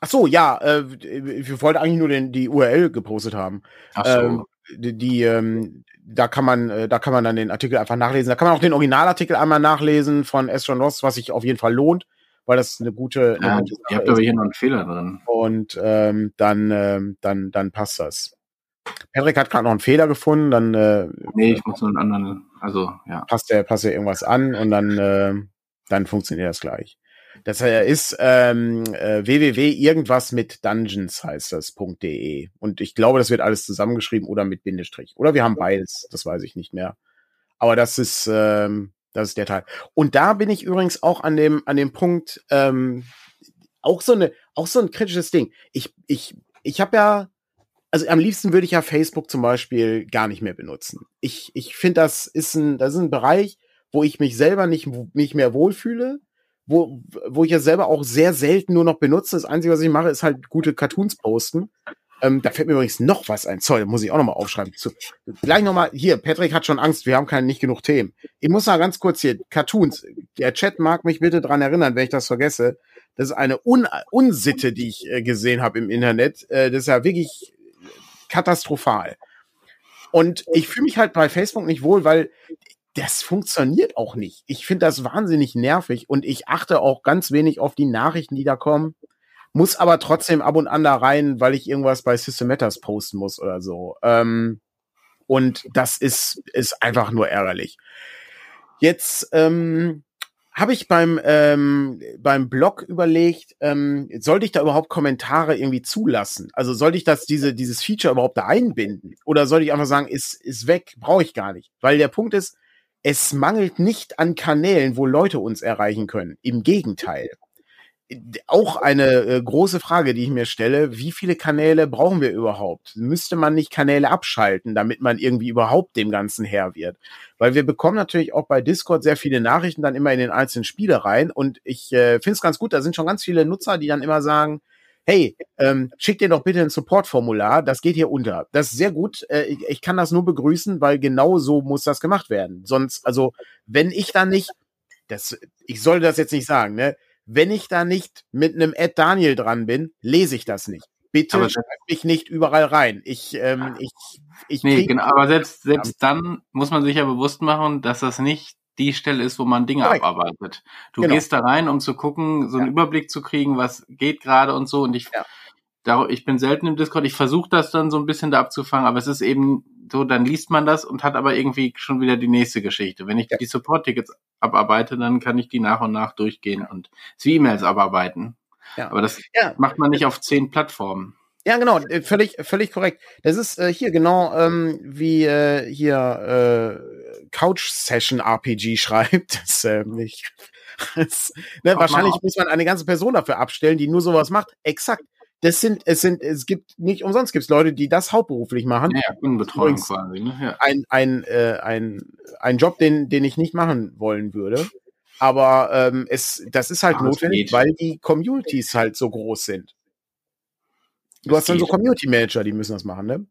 Ach so, ja, äh, ich wollte eigentlich nur den, die URL gepostet haben. Ach so. Ähm, die, die ähm, da kann man, äh, da kann man dann den Artikel einfach nachlesen. Da kann man auch den Originalartikel einmal nachlesen von Astron Ross, was sich auf jeden Fall lohnt, weil das eine gute. Ja, eine gute ihr habt aber hier noch einen Fehler drin. Und ähm, dann, ähm, dann, dann passt das. Patrick hat gerade noch einen Fehler gefunden, dann äh, Nee, ich muss nur einen anderen, also ja. passt der, passt der irgendwas an und dann, äh, dann funktioniert das gleich. Das äh, ist ähm, äh, www irgendwas mit Dungeons heißt das.de und ich glaube, das wird alles zusammengeschrieben oder mit Bindestrich oder wir haben beides, das weiß ich nicht mehr. Aber das ist ähm, das ist der Teil. Und da bin ich übrigens auch an dem an dem Punkt ähm, auch so eine auch so ein kritisches Ding. Ich ich ich habe ja also am liebsten würde ich ja Facebook zum Beispiel gar nicht mehr benutzen. Ich ich finde, das ist ein das ist ein Bereich, wo ich mich selber nicht nicht mehr wohlfühle wo, wo ich ja selber auch sehr selten nur noch benutze. Das Einzige, was ich mache, ist halt gute Cartoons posten. Ähm, da fällt mir übrigens noch was ein. Zoll, muss ich auch noch mal aufschreiben. Zu, gleich noch mal, hier, Patrick hat schon Angst, wir haben keine, nicht genug Themen. Ich muss mal ganz kurz hier, Cartoons. Der Chat mag mich bitte dran erinnern, wenn ich das vergesse. Das ist eine Un Unsitte, die ich äh, gesehen habe im Internet. Äh, das ist ja wirklich katastrophal. Und ich fühle mich halt bei Facebook nicht wohl, weil das funktioniert auch nicht. Ich finde das wahnsinnig nervig und ich achte auch ganz wenig auf die Nachrichten, die da kommen. Muss aber trotzdem ab und an da rein, weil ich irgendwas bei System Matters posten muss oder so. Ähm, und das ist, ist einfach nur ärgerlich. Jetzt ähm, habe ich beim, ähm, beim Blog überlegt, ähm, sollte ich da überhaupt Kommentare irgendwie zulassen? Also sollte ich das, diese, dieses Feature überhaupt da einbinden? Oder sollte ich einfach sagen, ist, ist weg, brauche ich gar nicht? Weil der Punkt ist, es mangelt nicht an Kanälen, wo Leute uns erreichen können. Im Gegenteil. Auch eine äh, große Frage, die ich mir stelle, wie viele Kanäle brauchen wir überhaupt? Müsste man nicht Kanäle abschalten, damit man irgendwie überhaupt dem Ganzen Herr wird? Weil wir bekommen natürlich auch bei Discord sehr viele Nachrichten dann immer in den einzelnen Spiele rein und ich äh, finde es ganz gut, da sind schon ganz viele Nutzer, die dann immer sagen, hey, ähm, schick dir doch bitte ein Support-Formular, das geht hier unter. Das ist sehr gut. Äh, ich, ich kann das nur begrüßen, weil genau so muss das gemacht werden. Sonst, also, wenn ich da nicht, das, ich sollte das jetzt nicht sagen, ne? Wenn ich da nicht mit einem Ed Daniel dran bin, lese ich das nicht. Bitte Aber- schreib mich nicht überall rein. Ich, ähm, ich, ich Nee, genau, aber selbst, selbst dann muss man sich ja bewusst machen, dass das nicht die Stelle ist, wo man Dinge Korrekt. abarbeitet. Du Genau. gehst da rein, um zu gucken, so einen Ja. Überblick zu kriegen, was geht gerade und so. Und ich, Ja. da, ich bin selten im Discord, ich versuche das dann so ein bisschen da abzufangen, aber es ist eben so, dann liest man das und hat aber irgendwie schon wieder die nächste Geschichte. Wenn ich Ja. die Support-Tickets abarbeite, dann kann ich die nach und nach durchgehen und wie E-Mails abarbeiten. Aber das macht man nicht auf zehn Plattformen. Ja, genau, äh, völlig, völlig korrekt. Das ist äh, hier genau ähm, wie äh, hier äh, Couch Session RPG schreibt. Das, äh, nicht. Das, ne, wahrscheinlich muss man eine ganze Person dafür abstellen, die nur sowas macht. Exakt. Das sind, es sind, es gibt nicht umsonst gibt es Leute, die das hauptberuflich machen. Ja, Kundenbetreuung quasi. Ne? Ja. Ein, ein, äh, ein, ein Job, den, den ich nicht machen wollen würde. Aber ähm, es, das ist halt es notwendig, weil die Communities halt so groß sind. Du hast dann so. Community Manager, die müssen das machen, ne?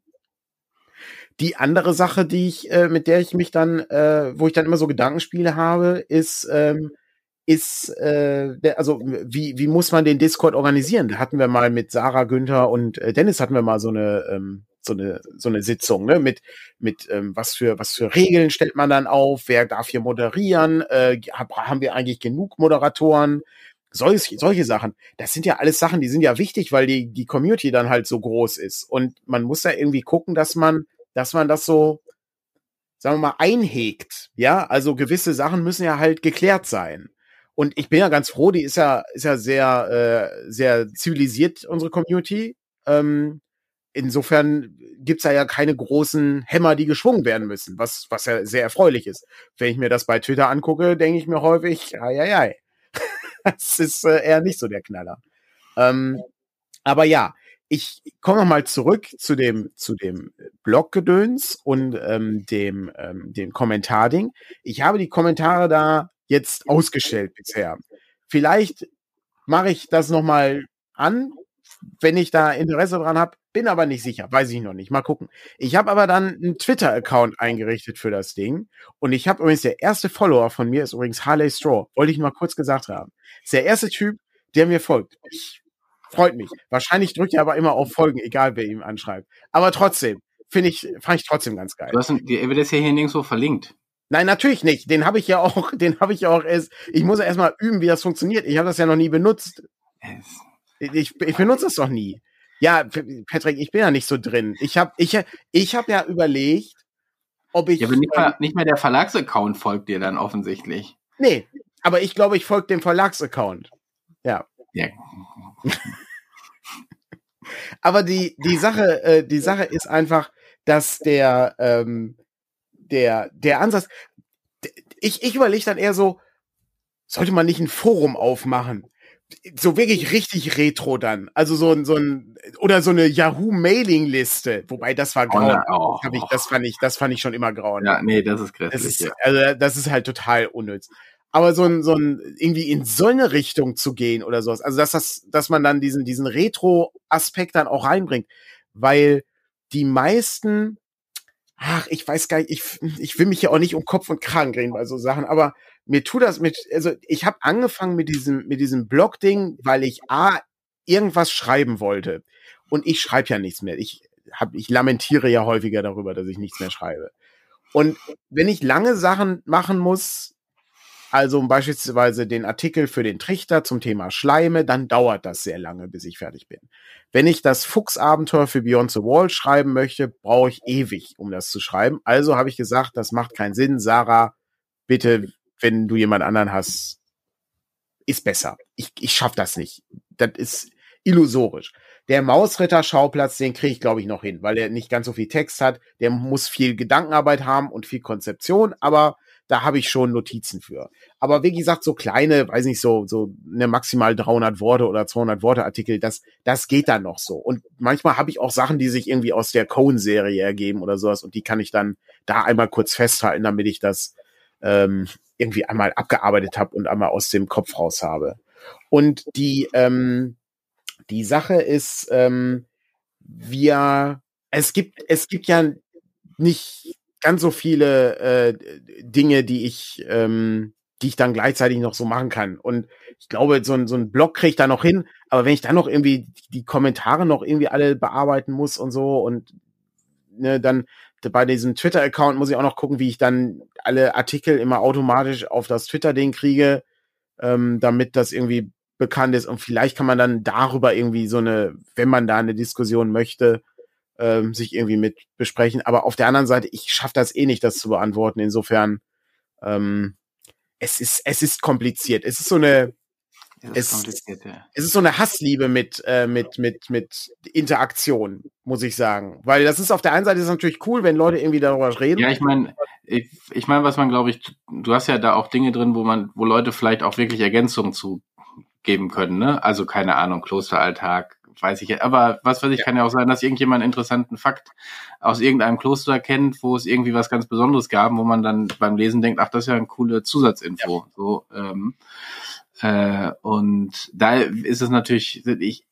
Die andere Sache, die ich, äh, mit der ich mich dann, äh, wo ich dann immer so Gedankenspiele habe, ist, ähm, ist, äh, der, also wie, wie muss man den Discord organisieren? Da hatten wir mal mit Sarah, Günther und äh, Dennis hatten wir mal so eine, ähm, so eine, so eine Sitzung, ne? Mit, mit ähm, was für, was für Regeln stellt man dann auf? Wer darf hier moderieren? Äh, hab, haben wir eigentlich genug Moderatoren? Solch, solche Sachen. Das sind ja alles Sachen, die sind ja wichtig, weil die, die Community dann halt so groß ist. Und man muss ja irgendwie gucken, dass man, dass man das so, sagen wir mal, einhegt. Ja, also gewisse Sachen müssen ja halt geklärt sein. Und ich bin ja ganz froh, die ist ja, ist ja sehr, äh, sehr zivilisiert, unsere Community. Ähm, insofern gibt's da ja keine großen Hämmer, die geschwungen werden müssen, was, was ja sehr erfreulich ist. Wenn ich mir das bei Twitter angucke, denke ich mir häufig, ai, ai, ai. Das ist äh, eher nicht so der Knaller. Ähm, aber ja, ich komme noch mal zurück zu dem zu dem Bloggedöns und ähm, dem ähm, dem Kommentarding. Ich habe die Kommentare da jetzt ausgestellt bisher. Vielleicht mache ich das noch mal an, wenn ich da Interesse dran habe. Bin aber nicht sicher, weiß ich noch nicht. Mal gucken. Ich habe aber dann einen Twitter-Account eingerichtet für das Ding. Und ich habe übrigens der erste Follower von mir ist übrigens Harley Straw. Wollte ich mal kurz gesagt haben. Ist der erste Typ, der mir folgt. Ich, freut mich. Wahrscheinlich drückt er aber immer auf Folgen, egal wer ihm anschreibt. Aber trotzdem, finde ich, fand ich trotzdem ganz geil. Du hast, die wird ja hier nirgendwo verlinkt. Nein, natürlich nicht. Den habe ich ja auch, den habe ich ja auch erst, ich muss ja erstmal üben, wie das funktioniert. Ich habe das ja noch nie benutzt. Ich, ich benutze das doch nie. Ja, Patrick, ich bin ja nicht so drin. Ich habe ich, ich hab ja überlegt, ob ich. Ja, aber nicht, mal, nicht mehr der Verlagsaccount folgt dir dann offensichtlich. Nee, aber ich glaube, ich folge dem Verlagsaccount. Ja. Ja. aber die, die Sache, äh, die Sache ist einfach, dass der, ähm, der, der Ansatz, ich, ich überlege dann eher so, sollte man nicht ein Forum aufmachen? So wirklich richtig retro dann. Also so ein, so ein, oder so eine Yahoo-Mailing-Liste. Wobei das war grau. Oh, oh. das fand ich, das fand ich schon immer grau. Ja, nee, das ist grässlich. Das ist, ja. also, das ist halt total unnütz. Aber so ein, so ein, irgendwie in so eine Richtung zu gehen oder sowas. Also, dass das, dass man dann diesen, diesen Retro-Aspekt dann auch reinbringt. Weil die meisten, ach, ich weiß gar nicht, ich, ich will mich ja auch nicht um Kopf und Kragen reden bei so Sachen, aber mir tut das mit, also ich habe angefangen mit diesem, mit diesem Blog-Ding, weil ich A, irgendwas schreiben wollte. Und ich schreibe ja nichts mehr. Ich, hab, ich lamentiere ja häufiger darüber, dass ich nichts mehr schreibe. Und wenn ich lange Sachen machen muss, also beispielsweise den Artikel für den Trichter zum Thema Schleime, dann dauert das sehr lange, bis ich fertig bin. Wenn ich das Fuchsabenteuer für Beyond the Wall schreiben möchte, brauche ich ewig, um das zu schreiben. Also habe ich gesagt, das macht keinen Sinn. Sarah, bitte wenn du jemand anderen hast, ist besser. Ich, ich schaff das nicht. Das ist illusorisch. Der Mausritter-Schauplatz, den kriege ich, glaube ich, noch hin, weil er nicht ganz so viel Text hat. Der muss viel Gedankenarbeit haben und viel Konzeption, aber da habe ich schon Notizen für. Aber wie gesagt, so kleine, weiß nicht, so, so eine maximal 300 Worte oder 200 Worte Artikel, das, das geht dann noch so. Und manchmal habe ich auch Sachen, die sich irgendwie aus der Cone-Serie ergeben oder sowas und die kann ich dann da einmal kurz festhalten, damit ich das ähm, irgendwie einmal abgearbeitet habe und einmal aus dem Kopf raus habe. Und die, ähm, die Sache ist, ähm, wir, es gibt, es gibt ja nicht ganz so viele äh, Dinge, die ich, ähm, die ich dann gleichzeitig noch so machen kann. Und ich glaube, so ein, so ein Blog kriege ich da noch hin, aber wenn ich dann noch irgendwie die Kommentare noch irgendwie alle bearbeiten muss und so und ne, dann bei diesem Twitter-Account muss ich auch noch gucken, wie ich dann alle Artikel immer automatisch auf das Twitter-Ding kriege, ähm, damit das irgendwie bekannt ist. Und vielleicht kann man dann darüber irgendwie so eine, wenn man da eine Diskussion möchte, ähm, sich irgendwie mit besprechen. Aber auf der anderen Seite, ich schaffe das eh nicht, das zu beantworten. Insofern, ähm, es ist, es ist kompliziert. Es ist so eine, es, es, ist so eine Hassliebe mit, äh, mit, mit, mit Interaktion, muss ich sagen. Weil das ist auf der einen Seite ist natürlich cool, wenn Leute irgendwie darüber reden. Ja, ich meine, ich, ich meine, was man, glaube ich, du hast ja da auch Dinge drin, wo man, wo Leute vielleicht auch wirklich Ergänzungen zu geben können, ne? Also keine Ahnung, Klosteralltag, weiß ich ja. Aber was weiß ich, ja. kann ja auch sein, dass irgendjemand einen interessanten Fakt aus irgendeinem Kloster kennt, wo es irgendwie was ganz Besonderes gab, wo man dann beim Lesen denkt, ach, das ist ja eine coole Zusatzinfo. Ja. So, ähm, äh, und da ist es natürlich, ich,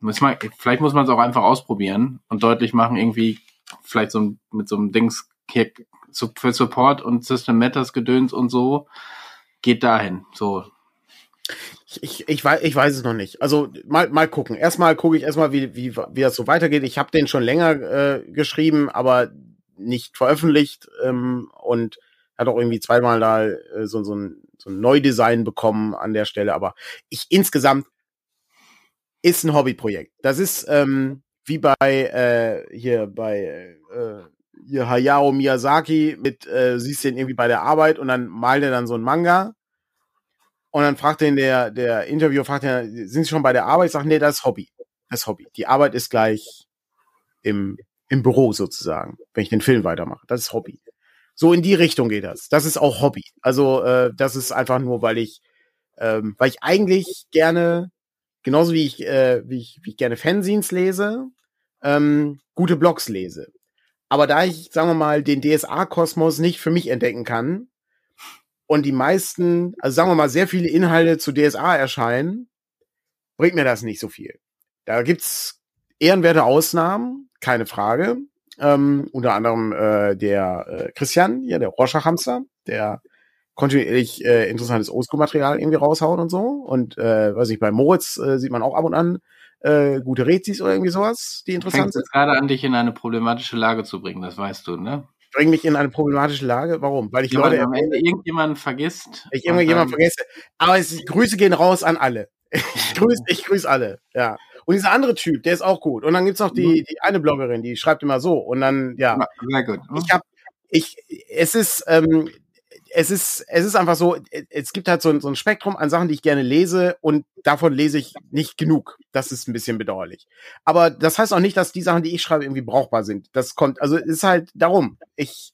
muss man, vielleicht muss man es auch einfach ausprobieren und deutlich machen, irgendwie vielleicht so mit so einem Dings für Support und System Matters Gedöns und so geht dahin. So. Ich, ich, ich, weiß, ich weiß es noch nicht. Also mal, mal gucken. Erstmal gucke ich erstmal, wie, wie, wie das so weitergeht. Ich habe den schon länger äh, geschrieben, aber nicht veröffentlicht ähm, und hat auch irgendwie zweimal da äh, so, so ein so ein Neudesign bekommen an der Stelle. Aber ich insgesamt ist ein Hobbyprojekt. Das ist ähm, wie bei äh, hier bei äh, hier Hayao Miyazaki mit, äh, siehst den irgendwie bei der Arbeit und dann malt er dann so ein Manga. Und dann fragt den der, der Interviewer, fragt er, sind Sie schon bei der Arbeit? Ich sage, nee, das ist Hobby. Das ist Hobby. Die Arbeit ist gleich im, im Büro sozusagen, wenn ich den Film weitermache. Das ist Hobby. So in die Richtung geht das. Das ist auch Hobby. Also äh, das ist einfach nur, weil ich Ähm, weil ich eigentlich gerne, genauso wie ich, äh, wie ich, wie ich gerne Fanzines lese, ähm, gute Blogs lese. Aber da ich, sagen wir mal, den DSA-Kosmos nicht für mich entdecken kann und die meisten, also sagen wir mal, sehr viele Inhalte zu DSA erscheinen, bringt mir das nicht so viel. Da gibt's ehrenwerte Ausnahmen, keine Frage. Ähm, unter anderem äh, der äh, Christian, ja, der Rorschach-Hamster, der kontinuierlich äh, interessantes Oldschool-Material irgendwie raushauen und so. Und äh, weiß ich, bei Moritz äh, sieht man auch ab und an äh, gute Rezis oder irgendwie sowas, die interessant sind. jetzt gerade an, dich in eine problematische Lage zu bringen, das weißt du, ne? Bring mich in eine problematische Lage. Warum? Weil ich Ja, Leute am Ende irgendjemanden vergisst. ich und irgendjemand dann- vergesse. Aber es, Grüße gehen raus an alle. Ich grüße, ich grüße alle. Ja. Und dieser andere Typ, der ist auch gut. Und dann gibt's noch die, die eine Bloggerin, die schreibt immer so. Und dann, ja. Sehr gut. ich habe ich es ist ähm, es ist es ist einfach so es gibt halt so ein, so ein Spektrum an Sachen die ich gerne lese und davon lese ich nicht genug das ist ein bisschen bedauerlich aber das heißt auch nicht dass die Sachen die ich schreibe irgendwie brauchbar sind das kommt also es ist halt darum ich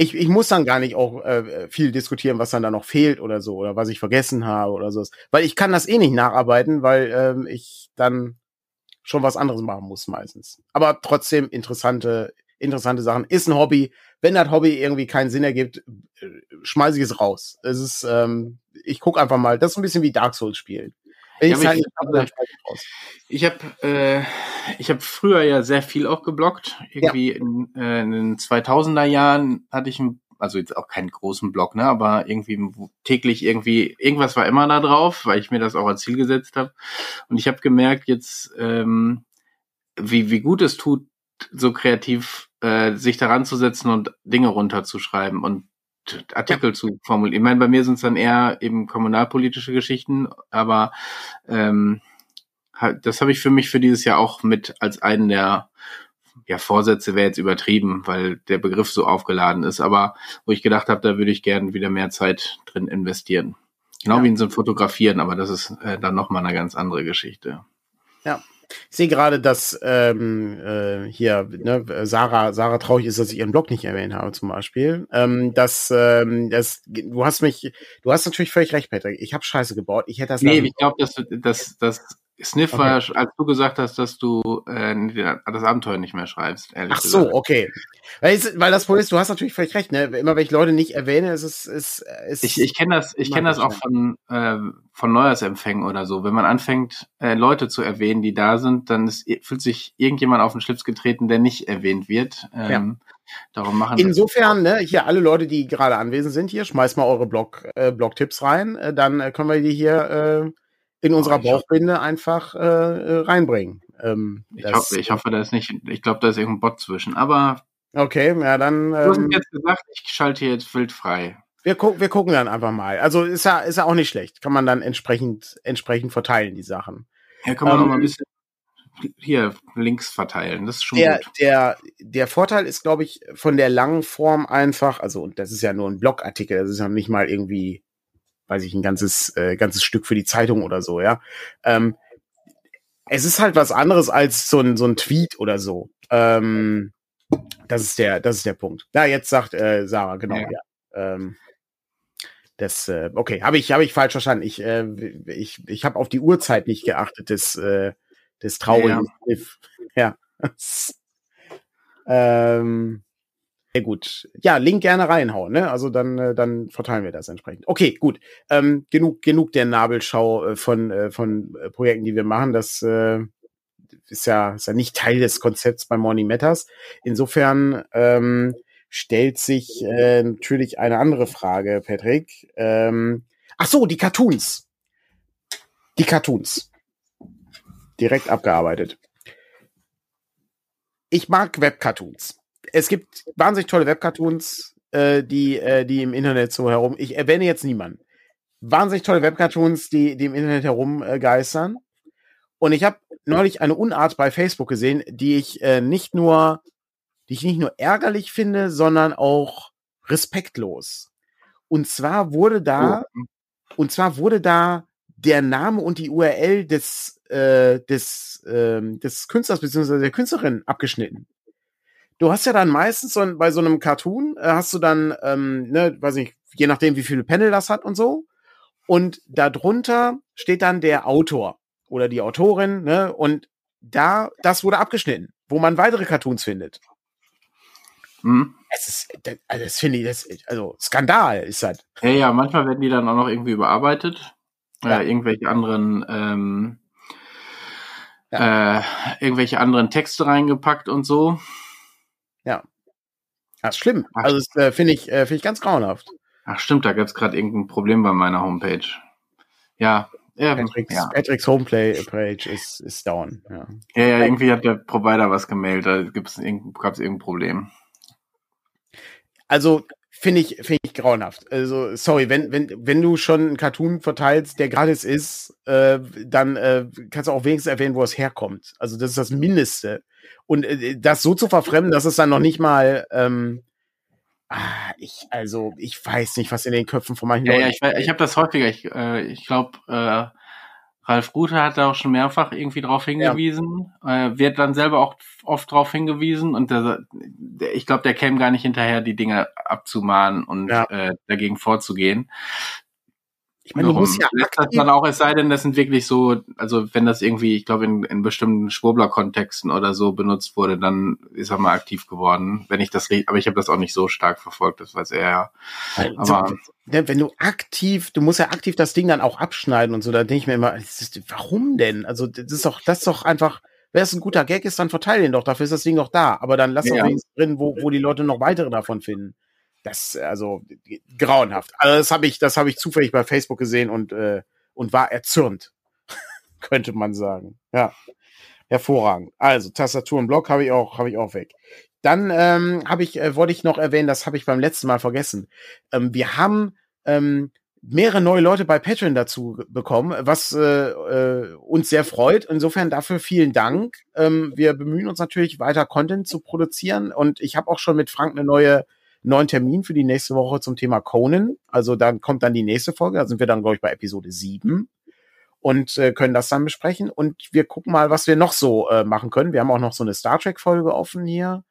ich, ich muss dann gar nicht auch äh, viel diskutieren, was dann da noch fehlt oder so, oder was ich vergessen habe oder so. Weil ich kann das eh nicht nacharbeiten, weil ähm, ich dann schon was anderes machen muss meistens. Aber trotzdem interessante, interessante Sachen. Ist ein Hobby. Wenn das Hobby irgendwie keinen Sinn ergibt, äh, schmeiße ich es raus. Es ist, ähm, ich guck einfach mal. Das ist ein bisschen wie Dark Souls spielen. Wenn Ja, ich- hab. Ich habe äh, ich habe früher ja sehr viel auch gebloggt. Irgendwie in, äh, in den 2000er Jahren hatte ich ein, also jetzt auch keinen großen Blog, ne, aber irgendwie täglich irgendwie irgendwas war immer da drauf, weil ich mir das auch als Ziel gesetzt habe. Und ich habe gemerkt jetzt, ähm, wie wie gut es tut, so kreativ äh, sich daran zu setzen und Dinge runterzuschreiben und Artikel zu formulieren. Ich meine, bei mir sind es dann eher eben kommunalpolitische Geschichten, aber ähm, halt, das habe ich für mich für dieses Jahr auch mit als einen der ja, Vorsätze wäre jetzt übertrieben, weil der Begriff so aufgeladen ist, aber wo ich gedacht habe, da würde ich gerne wieder mehr Zeit drin investieren. Genau Ja. wie in so ein Fotografieren, aber das ist äh, dann nochmal eine ganz andere Geschichte. Ich sehe gerade, dass ähm, äh, hier ne, Sarah Sarah traurig ist, dass ich ihren Blog nicht erwähnt habe zum Beispiel. Ähm, dass ähm, das du hast mich, du hast natürlich völlig recht, Patrick. Ich habe Scheiße gebaut. Ich hätte das Nee, ich glaube, dass du- dass das Sniff Okay. war, als du gesagt hast, dass du äh, das Abenteuer nicht mehr schreibst. Ehrlich Ach so, gesagt. okay. Weil, weil das Problem ist, du hast natürlich völlig recht. Ne? Immer wenn ich Leute nicht erwähne, ist es ist, ist Ich, ich kenne das, ich kenne das auch ja. von, äh, von Neujahrsempfängen oder so. Wenn man anfängt, äh, Leute zu erwähnen, die da sind, dann ist, fühlt sich irgendjemand auf den Schlips getreten, der nicht erwähnt wird. Ähm, Darum machen Insofern, ne, hier alle Leute, die gerade anwesend sind, hier, schmeißt mal eure Blog, äh, Blog-Tipps rein, äh, dann äh, können wir die hier äh, in unserer Bauchbinde einfach äh, äh, reinbringen. Ähm, Ich, das- hoffe, ich hoffe, da ist nicht, ich glaube, da ist irgendein Bot zwischen. Aber Okay, ja, dann du hast ähm, jetzt gesagt, ich schalte hier jetzt wild frei. wir, gu wir gucken dann einfach mal. Also ist ja, ist ja auch nicht schlecht. Kann man dann entsprechend, entsprechend verteilen, die Sachen. Hier kann man Ähm, noch mal ein bisschen hier links verteilen. Das ist schon Der, gut. der, der Vorteil ist, glaube ich, von der langen Form einfach, also, und das ist ja nur ein Blogartikel, das ist ja nicht mal irgendwie, weiß ich, ein ganzes, äh, ganzes Stück für die Zeitung oder so, ja. Ähm, es ist halt was anderes als so ein, so ein Tweet oder so. Ähm, das ist der, das ist der Punkt. Ja, jetzt sagt äh, Sarah, genau, ja. Ja. Ähm, das, äh, okay, habe ich, habe ich falsch verstanden. Ich, äh, ich, ich habe auf die Uhrzeit nicht geachtet des, äh, des traurigen Sniff. Ja. ähm, sehr gut. Ja, Link gerne reinhauen, ne? Also dann, äh, dann verteilen wir das entsprechend. Okay, gut. Ähm, genug, genug der Nabelschau äh, von, äh, von äh, Projekten, die wir machen. Das äh, ist ja, ist ja nicht Teil des Konzepts bei Morning Matters. Insofern ähm, stellt sich äh, natürlich eine andere Frage, Patrick. Ähm, ach so, die Cartoons. Die Cartoons. Direkt abgearbeitet. Ich mag Webcartoons. Es gibt wahnsinnig tolle Webcartoons, äh, die, äh, die im Internet so herum. Ich erwähne jetzt niemanden. Wahnsinnig tolle Webcartoons, die, die im Internet herum äh. Und ich habe neulich eine Unart bei Facebook gesehen, die ich äh, nicht nur, die ich nicht nur ärgerlich finde, sondern auch respektlos. Und zwar wurde da, und zwar wurde da der Name und die URL des, äh, des, ähm, des Künstlers bzw. der Künstlerin abgeschnitten. Du hast ja dann meistens so ein, bei so einem Cartoon, äh, hast du dann, ähm, ne, weiß nicht, je nachdem, wie viele Panel das hat und so. Und darunter steht dann der Autor oder die Autorin, ne? Und da, das wurde abgeschnitten, wo man weitere Cartoons findet. Hm. Es ist, also das finde ich, das, also Skandal ist das. Ja, ja, manchmal werden die dann auch noch irgendwie überarbeitet. Ja. Äh, irgendwelche anderen, ähm, äh, irgendwelche anderen Texte reingepackt und so. Das ist schlimm. Also das äh, finde ich, äh, finde ich ganz grauenhaft. Ach stimmt, da gab es gerade irgendein Problem bei meiner Homepage. Ja, ja, Patricks, ja. Patricks Homeplay Page ist, ist down. Ja. ja, ja, irgendwie hat der Provider was gemeldet, da irgend, gab's irgendein Problem. Also finde ich, finde ich grauenhaft. Also, sorry, wenn, wenn, wenn du schon einen Cartoon verteilst, der gratis ist, äh, dann äh, kannst du auch wenigstens erwähnen, wo es herkommt. Also, das ist das Mindeste. Und äh, das so zu verfremden, dass es dann noch nicht mal, ähm, ah, ich, also, ich weiß nicht, was in den Köpfen von manchen Ja, ja, Leuten- ich, we- ich habe das häufiger. Ich, äh, ich glaube, äh, Ralf Rute hat da auch schon mehrfach irgendwie drauf hingewiesen, äh, wird dann selber auch oft drauf hingewiesen und der, der, ich glaube, der käme gar nicht hinterher, die Dinge abzumahnen und Ja. äh, dagegen vorzugehen. Ich meine, du Warum? musst ja aktiv, dann auch, es sei denn, das sind wirklich so, also wenn das irgendwie, ich glaube, in, in bestimmten Schwurbler-Kontexten oder so benutzt wurde, dann ist er mal aktiv geworden. Wenn ich das, aber ich habe das auch nicht so stark verfolgt, das weiß er ja. Aber ne, wenn du aktiv, du musst ja aktiv das Ding dann auch abschneiden und so, da denke ich mir immer, ist, warum denn? Also, das ist doch, das ist doch einfach, wenn es ein guter Gag ist, dann verteile ihn doch, dafür ist das Ding doch da. Aber dann lass doch Ja. wenigstens drin, wo, wo die Leute noch weitere davon finden. Das, also, grauenhaft. Also, das habe ich, das habe ich zufällig bei Facebook gesehen und, äh, und war erzürnt. Könnte man sagen. Ja. Hervorragend. Also, Tastatur und Block habe ich auch, habe ich auch weg. Dann ähm, habe ich, äh, wollte ich noch erwähnen, das habe ich beim letzten Mal vergessen. Ähm, wir haben ähm, mehrere neue Leute bei Patreon dazu bekommen, was äh, äh, uns sehr freut. Insofern dafür vielen Dank. Ähm, wir bemühen uns natürlich weiter Content zu produzieren und ich habe auch schon mit Frank eine neue neuen Termin für die nächste Woche zum Thema Conan. Also dann kommt dann die nächste Folge. Da sind wir dann glaube ich bei Episode 7 und äh, können das dann besprechen und wir gucken mal, was wir noch so äh, machen können. Wir haben auch noch so eine Star Trek Folge offen hier.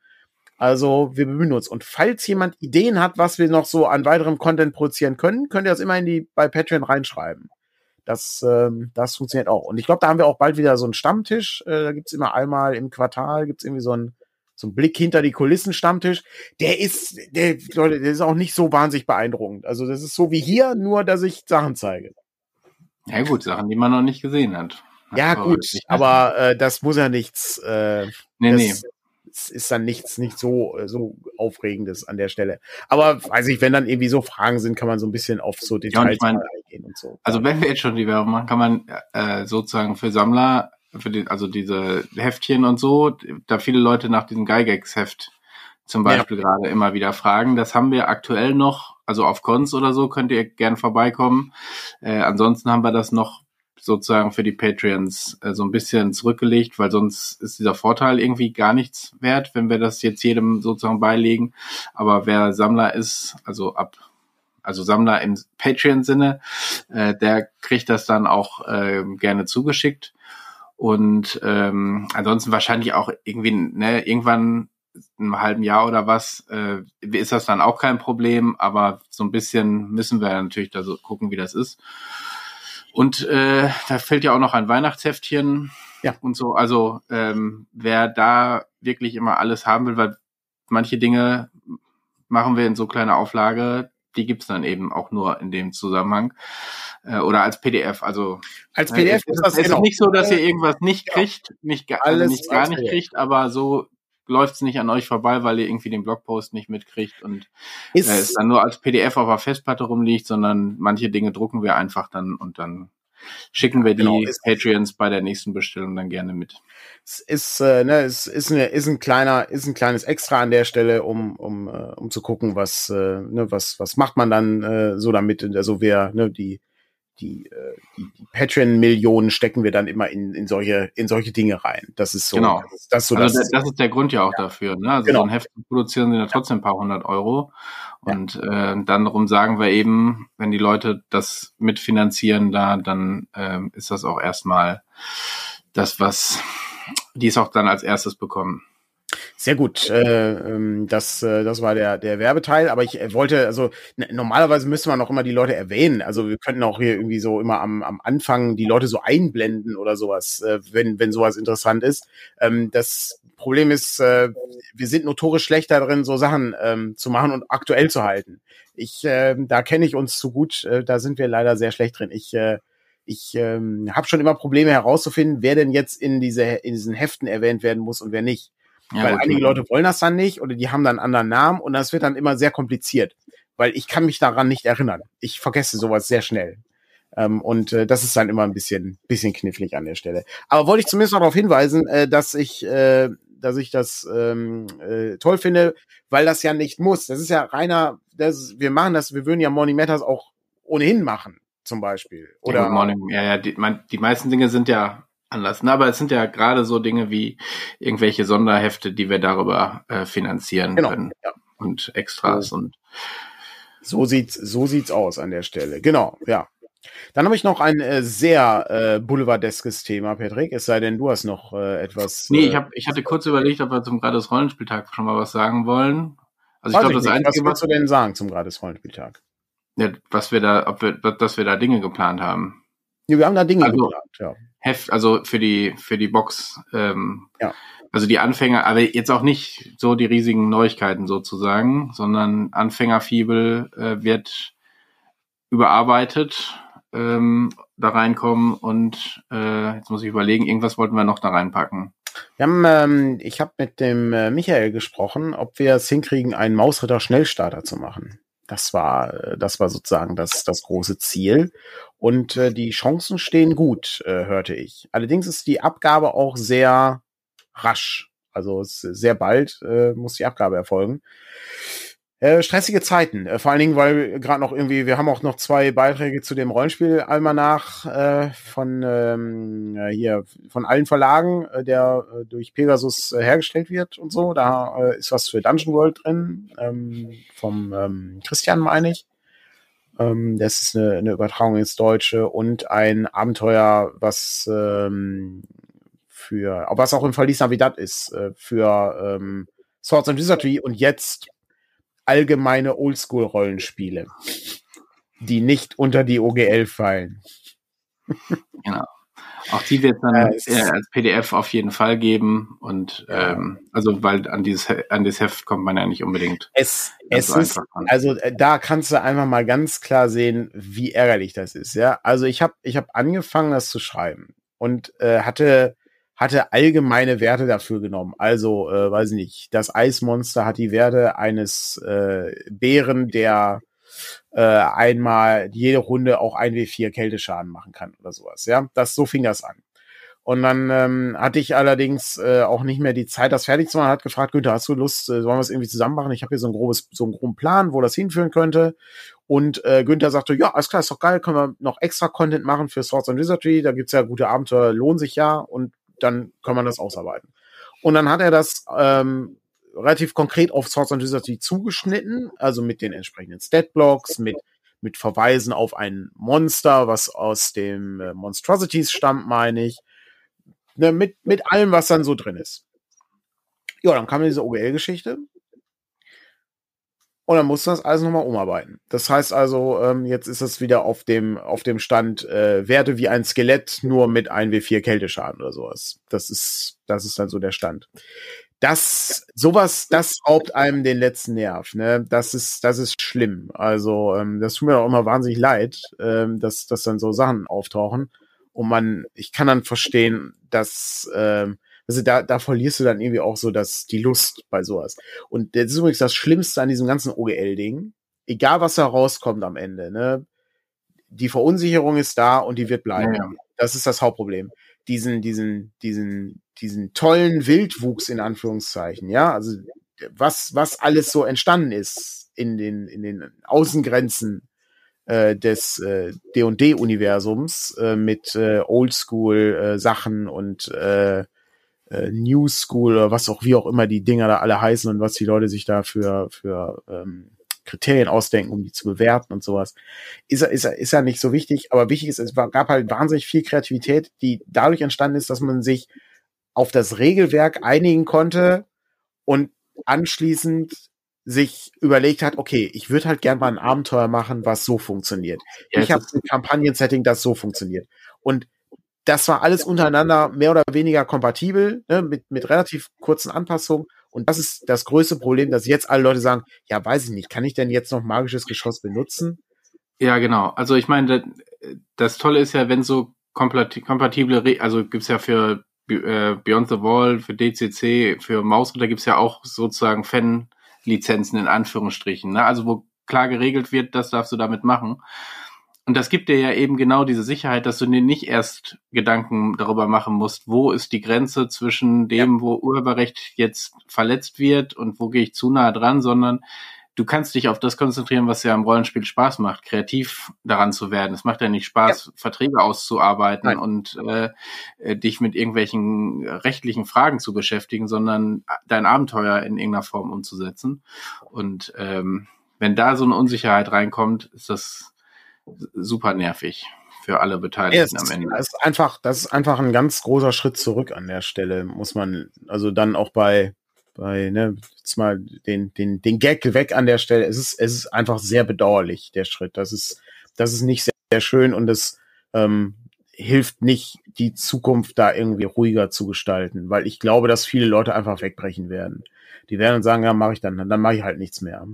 Also wir bemühen uns. Und falls jemand Ideen hat, was wir noch so an weiterem Content produzieren können, könnt ihr das immer in die bei Patreon reinschreiben. Das, ähm, das funktioniert auch. Und ich glaube, da haben wir auch bald wieder so einen Stammtisch. Äh, da gibt's immer einmal im Quartal gibt's irgendwie so einen, so einen Blick hinter die Kulissen Stammtisch. Der ist, der, Leute, der ist auch nicht so wahnsinnig beeindruckend. Also das ist so wie hier, nur dass ich Sachen zeige. ja gut, Sachen, die man noch nicht gesehen hat. Ja, Aber gut, aber äh, das muss ja nichts, äh, nee, das, nee. es ist dann nichts, nicht so, äh, so Aufregendes an der Stelle. Aber weiß ich, wenn dann irgendwie so Fragen sind, kann man so ein bisschen auf so und Details ich mein, eingehen und so. Also wenn wir jetzt schon die Werbung machen, kann man äh, sozusagen für Sammler, für die, also diese Heftchen und so, da viele Leute nach diesem Gygax-Heft zum Ja. Beispiel gerade immer wieder fragen. Das haben wir aktuell noch, also auf Cons oder so könnt ihr gern vorbeikommen. Äh, ansonsten haben wir das noch sozusagen für die Patreons äh, so ein bisschen zurückgelegt, weil sonst ist dieser Vorteil irgendwie gar nichts wert, wenn wir das jetzt jedem sozusagen beilegen. Aber wer Sammler ist, also ab also Sammler im Patreon-Sinne, äh, der kriegt das dann auch äh, gerne zugeschickt. Und ähm, ansonsten wahrscheinlich auch irgendwie, ne, irgendwann in einem halben Jahr oder was, äh, ist das dann auch kein Problem, aber so ein bisschen müssen wir natürlich da so gucken, wie das ist. Und äh, da fällt ja auch noch ein Weihnachtsheftchen Ja. und so. Also ähm, wer da wirklich immer alles haben will, weil manche Dinge machen wir in so kleiner Auflage, die gibt's dann eben auch nur in dem Zusammenhang. Äh, oder als PDF. Also Als äh, PDF es ist das es ist genau. nicht so, dass ihr irgendwas nicht kriegt, nicht, also Alles nicht gar nicht PDF. kriegt, aber so läuft's nicht an euch vorbei, weil ihr irgendwie den Blogpost nicht mitkriegt und Ist, äh, es dann nur als PDF auf der Festplatte rumliegt, sondern manche Dinge drucken wir einfach dann und dann schicken wir die Genau, Patreons bei der nächsten Bestellung dann gerne mit. es ist, äh, ne, es ist, eine, ist ein kleiner, ist ein kleines Extra an der Stelle, um, um, äh, um zu gucken, was, äh, ne, was, was macht man dann äh, so damit. Also wer, ne, die, die, äh, die, die Patreon-Millionen stecken wir dann immer in, in solche, in solche Dinge rein. Das ist so, Genau. das ist, das so also das, das, ist der Grund ja auch dafür. Ne? Also Genau. so ein Heft produzieren sind ja trotzdem ein paar hundert Euro. Und äh, dann darum sagen wir eben, wenn die Leute das mitfinanzieren, da, dann ähm, ist das auch erstmal das, was die es auch dann als erstes bekommen. Sehr gut. Äh, ähm, das, äh, das war der, der Werbeteil. Aber ich äh, wollte, also normalerweise müsste man auch immer die Leute erwähnen. Also wir könnten auch hier irgendwie so immer am, am Anfang die Leute so einblenden oder sowas, äh, wenn, wenn sowas interessant ist. Ähm, das Problem ist, äh, wir sind notorisch schlechter drin, so Sachen ähm, zu machen und aktuell zu halten. Ich, äh, da kenne ich uns zu gut. Äh, da sind wir leider sehr schlecht drin. Ich äh, ich ähm, habe schon immer Probleme herauszufinden, wer denn jetzt in diese in diesen Heften erwähnt werden muss und wer nicht. Ja, weil okay. einige Leute wollen das dann nicht oder die haben dann einen anderen Namen und das wird dann immer sehr kompliziert, weil ich kann mich daran nicht erinnern. Ich vergesse sowas sehr schnell. Ähm, und äh, das ist dann immer ein bisschen, bisschen knifflig an der Stelle. Aber wollte ich zumindest noch darauf hinweisen, äh, dass ich, äh, dass ich das ähm, äh, toll finde, weil das ja nicht muss. Das ist ja reiner, das, wir machen das, wir würden ja Morning Matters auch ohnehin machen, zum Beispiel. Oder ja, Morning, ja, ja die, man, die meisten Dinge sind ja Na, aber es sind ja gerade so Dinge wie irgendwelche Sonderhefte, die wir darüber äh, finanzieren genau, können ja. und Extras so. und so sieht's so sieht's aus an der Stelle. Genau, ja. Dann habe ich noch ein äh, sehr äh, boulevardeskes Thema, Patrick. Es sei denn, du hast noch äh, etwas. Nee, ich, hab, ich hatte kurz überlegt, ob wir zum Gratis Rollenspieltag schon mal was sagen wollen. Also ich glaube, das nicht. Einzige, was willst du denn sagen zum Gratis Rollenspieltag? Ja, was wir da, ob wir, dass wir da Dinge geplant haben. Ja, wir haben da Dinge also, geplant, ja. Heft, also für die, für die Box. Ähm, ja. Also die Anfänger, aber jetzt auch nicht so die riesigen Neuigkeiten sozusagen, sondern Anfängerfibel äh, wird überarbeitet, ähm, da reinkommen und äh, jetzt muss ich überlegen, irgendwas wollten wir noch da reinpacken. Wir haben, ähm, ich habe mit dem äh, Michael gesprochen, ob wir es hinkriegen, einen Mausritter Schnellstarter zu machen. Das war, äh, das war sozusagen das, das große Ziel. Und äh, die Chancen stehen gut, äh, hörte ich. Allerdings ist die Abgabe auch sehr rasch. Also sehr bald äh, muss die Abgabe erfolgen. Äh, stressige Zeiten, äh, vor allen Dingen, weil gerade noch irgendwie, wir haben auch noch zwei Beiträge zu dem Rollenspiel-Almanach äh, von ähm, äh, hier von allen Verlagen, äh, der äh, durch Pegasus hergestellt wird und so. Da ist was für Dungeon World drin, ähm, vom ähm, Christian meine ich. Ähm, das ist eine, eine Übertragung ins Deutsche und ein Abenteuer, was ähm, für, was auch im Verlies Navidad ist, für ähm, Swords and Wizardry und jetzt allgemeine Oldschool-Rollenspiele, die nicht unter die OGL fallen. Genau. Auch die wird dann äh, als PDF auf jeden Fall geben und ähm, also weil an dieses an das Heft kommt man ja nicht unbedingt. Es, es ist also äh, da kannst du einfach mal ganz klar sehen, wie ärgerlich das ist. Ja, also ich habe ich habe angefangen, das zu schreiben und äh, hatte hatte allgemeine Werte dafür genommen. Also, äh, weiß nicht, das Eismonster hat die Werte eines äh, Bären, der äh, einmal jede Runde auch ein W4 Kälteschaden machen kann oder sowas. Ja, das so fing das an. Und dann ähm, hatte ich allerdings äh, auch nicht mehr die Zeit, das fertig zu machen. Hat gefragt, Günther, hast du Lust, äh, sollen wir es irgendwie zusammen machen? Ich habe hier so ein grobes, so einen groben Plan, wo das hinführen könnte. Und äh, Günther sagte, ja, alles klar, ist doch geil, können wir noch extra Content machen für Swords and Wizardry. Da gibt's ja gute Abenteuer, lohnt sich ja. Und dann kann man das ausarbeiten. Und dann hat er das ähm, relativ konkret auf Swords and Wizardry zugeschnitten, also mit den entsprechenden Statblocks, mit mit Verweisen auf ein Monster, was aus dem äh, Monstrosities stammt, meine ich. Ne, mit, mit allem, was dann so drin ist. Ja, dann kam diese OGL-Geschichte. Und dann mussten wir das alles nochmal umarbeiten. Das heißt also, ähm, jetzt ist es wieder auf dem, auf dem Stand äh, Werte wie ein Skelett, nur mit 1W4 Kälteschaden oder sowas. Das ist, das ist dann so der Stand. Das, sowas, das raubt einem den letzten Nerv, ne? Das ist, das ist schlimm. Also, ähm, das tut mir auch immer wahnsinnig leid, ähm, dass, dass dann so Sachen auftauchen. Und man, ich kann dann verstehen, dass, ähm, also da, da verlierst du dann irgendwie auch so das, die Lust bei sowas. Und das ist übrigens das Schlimmste an diesem ganzen OGL-Ding. Egal, was da rauskommt am Ende, ne? Die Verunsicherung ist da und die wird bleiben. Ja. Das ist das Hauptproblem. Diesen, diesen, diesen, diesen tollen Wildwuchs in Anführungszeichen, ja, also was, was alles so entstanden ist in den, in den Außengrenzen äh, des äh, D&D-Universums äh, mit äh, Oldschool-Sachen äh, und äh, äh, New School oder was auch wie auch immer die Dinger da alle heißen und was die Leute sich da für, für ähm, Kriterien ausdenken, um die zu bewerten und sowas, ist er, ist ist er nicht so wichtig. Aber wichtig ist, es gab halt wahnsinnig viel Kreativität, die dadurch entstanden ist, dass man sich auf das Regelwerk einigen konnte und anschließend sich überlegt hat, okay, ich würde halt gern mal ein Abenteuer machen, was so funktioniert. Ja, ich habe ein Kampagnen-Setting, das so funktioniert. Und das war alles untereinander mehr oder weniger kompatibel, ne, mit, mit relativ kurzen Anpassungen. Und das ist das größte Problem, dass jetzt alle Leute sagen, ja, weiß ich nicht, kann ich denn jetzt noch magisches Geschoss benutzen? Ja, genau. Also ich meine, das, Tolle ist ja, wenn so kompatible, also gibt's ja für äh, Beyond the Wall, für DCC, für Mausritter gibt's ja auch sozusagen Fan-Lizenzen in Anführungsstrichen. Ne? Also wo klar geregelt wird, das darfst du damit machen. Und das gibt dir ja eben genau diese Sicherheit, dass du dir nicht erst Gedanken darüber machen musst, wo ist die Grenze zwischen dem, ja. wo Urheberrecht jetzt verletzt wird und wo gehe ich zu nah dran, sondern du kannst dich auf das konzentrieren, was ja im Rollenspiel Spaß macht, kreativ daran zu werden. Es macht ja nicht Spaß, ja. Verträge auszuarbeiten Nein. und äh, äh, dich mit irgendwelchen rechtlichen Fragen zu beschäftigen, sondern dein Abenteuer in irgendeiner Form umzusetzen. Und ähm, wenn da so eine Unsicherheit reinkommt, ist das super nervig für alle Beteiligten ja, am Ende. Das ist einfach, das ist einfach ein ganz großer Schritt zurück an der Stelle, muss man, also dann auch bei, bei, ne, jetzt mal den, den, den Gag weg an der Stelle. Es ist, es ist einfach sehr bedauerlich, der Schritt. Das ist, das ist nicht sehr, sehr schön und es ähm, hilft nicht, die Zukunft da irgendwie ruhiger zu gestalten, weil ich glaube, dass viele Leute einfach wegbrechen werden. Die werden sagen, ja, mache ich dann, dann mache ich halt nichts mehr.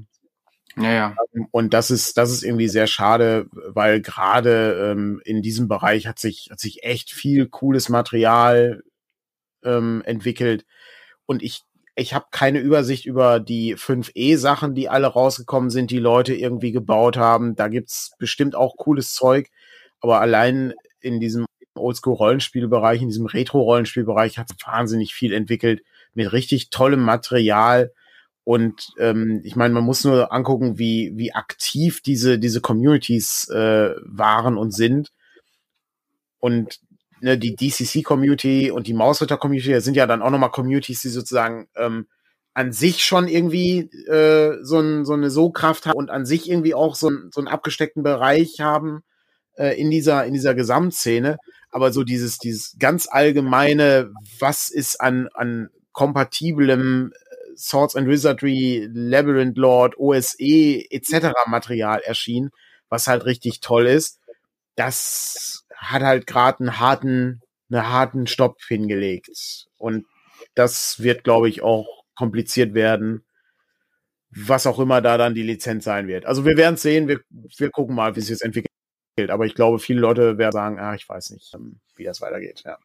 Ja, ja. Ähm, und das ist, das ist irgendwie sehr schade, weil gerade ähm, in diesem Bereich hat sich, hat sich echt viel cooles Material ähm, entwickelt. Und ich, ich habe keine Übersicht über die 5E-Sachen, die alle rausgekommen sind, die Leute irgendwie gebaut haben. Da gibt's bestimmt auch cooles Zeug. Aber allein in diesem Oldschool-Rollenspielbereich, in diesem Retro-Rollenspielbereich hat wahnsinnig viel entwickelt mit richtig tollem Material und ähm, ich meine, man muss nur angucken, wie, wie aktiv diese, diese Communities äh, waren und sind. Und ne, die DCC-Community und die Mausritter-Community sind ja dann auch nochmal Communities, die sozusagen ähm, an sich schon irgendwie äh, so, ein, so eine So-Kraft haben und an sich irgendwie auch so, ein, so einen abgesteckten Bereich haben äh, in, dieser, in dieser Gesamtszene. Aber so dieses, dieses ganz allgemeine, was ist an, an kompatiblem Swords and Wizardry, Labyrinth Lord, OSE etc. Material erschien, was halt richtig toll ist. Das hat halt gerade einen harten, einen harten Stopp hingelegt. Und das wird, glaube ich, auch kompliziert werden, was auch immer da dann die Lizenz sein wird. Also wir werden sehen, wir, wir gucken mal, wie sich das entwickelt. Aber ich glaube, viele Leute werden sagen, ah, ich weiß nicht, ähm, wie das weitergeht. Ja,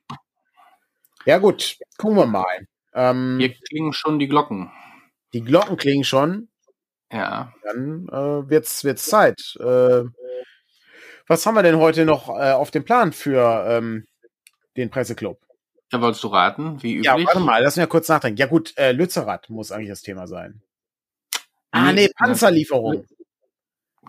ja gut, gucken wir mal. Ähm, Hier klingen schon die Glocken. Die Glocken klingen schon. Ja. Dann äh, wird's wird's Zeit. Äh, was haben wir denn heute noch äh, auf dem Plan für ähm, den Presseclub? Ja, wolltest du raten, wie üblich? Ja, warte mal, lass mich ja kurz nachdenken. Ja gut, äh, Lützerath muss eigentlich das Thema sein. Ah, nee, Panzerlieferung.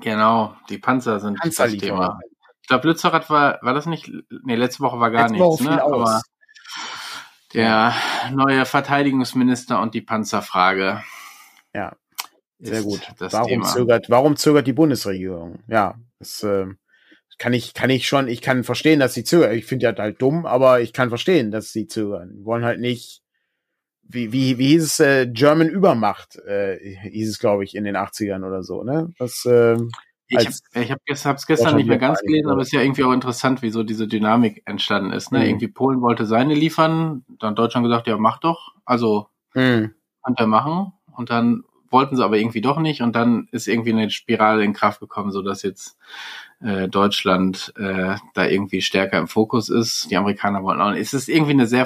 Genau, die Panzer sind das Thema. Ich glaube, Lützerath war, war das nicht, nee, letzte Woche war gar letzte nichts, Woche ne? Aber der neue Verteidigungsminister und die Panzerfrage. Ja, sehr gut. warum Thema. zögert, warum zögert die Bundesregierung? Ja, das äh, kann ich, kann ich schon, ich kann verstehen, dass sie zögern. Ich finde ja halt dumm, aber ich kann verstehen, dass sie zögern. Die wollen halt nicht, wie, wie, wie hieß es, äh, German Übermacht, äh, hieß es, glaube ich, in den 80ern oder so, ne? Das, äh, ich habe ich hab, hab's gestern nicht mehr ganz gelesen, aber es ist ja irgendwie auch interessant, wie so diese Dynamik entstanden ist. Ne? Mhm. Irgendwie Polen wollte seine liefern, dann Deutschland gesagt, ja, mach doch. Also mhm. kann er machen. Und dann wollten sie aber irgendwie doch nicht. Und dann ist irgendwie eine Spirale in Kraft gekommen, so dass jetzt äh, Deutschland äh, da irgendwie stärker im Fokus ist. Die Amerikaner wollen auch nicht. Es ist irgendwie eine sehr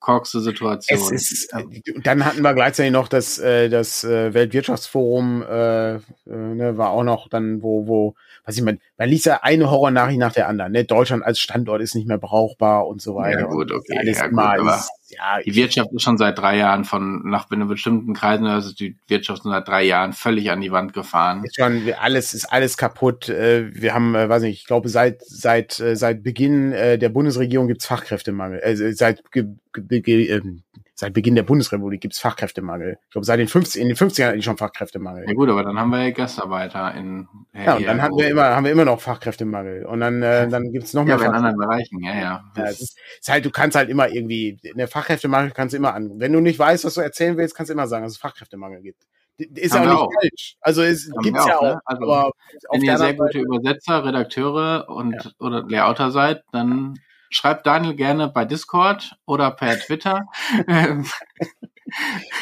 ver korkste Situation. Es ist, äh, dann hatten wir gleichzeitig noch das, äh, das äh, Weltwirtschaftsforum, äh, ne, war auch noch dann, wo, wo, was ich meine, man liest ja eine Horrornachricht nach der anderen. Ne? Deutschland als Standort ist nicht mehr brauchbar und so weiter. Ja gut, okay. Alles ja, gut, aber ist, ja, die Wirtschaft ist schon seit drei Jahren von, nach einem bestimmten Kreisen, also die Wirtschaft schon seit drei Jahren völlig an die Wand gefahren. Ist schon, alles ist alles kaputt. Äh, wir haben, äh, weiß nicht, ich glaube, seit, seit, äh, seit Beginn der Bundesregierung gibt's Fachkräftemangel. Äh, seit ähm, seit Beginn der Bundesrepublik gibt's Fachkräftemangel. Ich glaube, seit den 50, in den 50ern hatten die schon Fachkräftemangel. Ja gut, aber dann haben wir ja Gastarbeiter in Ja, und dann hatten wir immer, haben wir immer noch Fachkräftemangel. Und dann, äh, dann gibt's noch mehr. Ja, in anderen Bereichen, ja, ja. Ja, es ist, ist halt, du kannst halt immer irgendwie, eine Fachkräftemangel kannst du immer an. Wenn du nicht weißt, was du erzählen willst, kannst du immer sagen, dass es Fachkräftemangel gibt. Ist Haben ja auch nicht auch. falsch. Also es gibt's wir ja auch, ne? Also, Wenn ihr sehr gute Übersetzer, Redakteure und oder Layouter seid, dann schreibt Daniel gerne bei Discord oder per Twitter.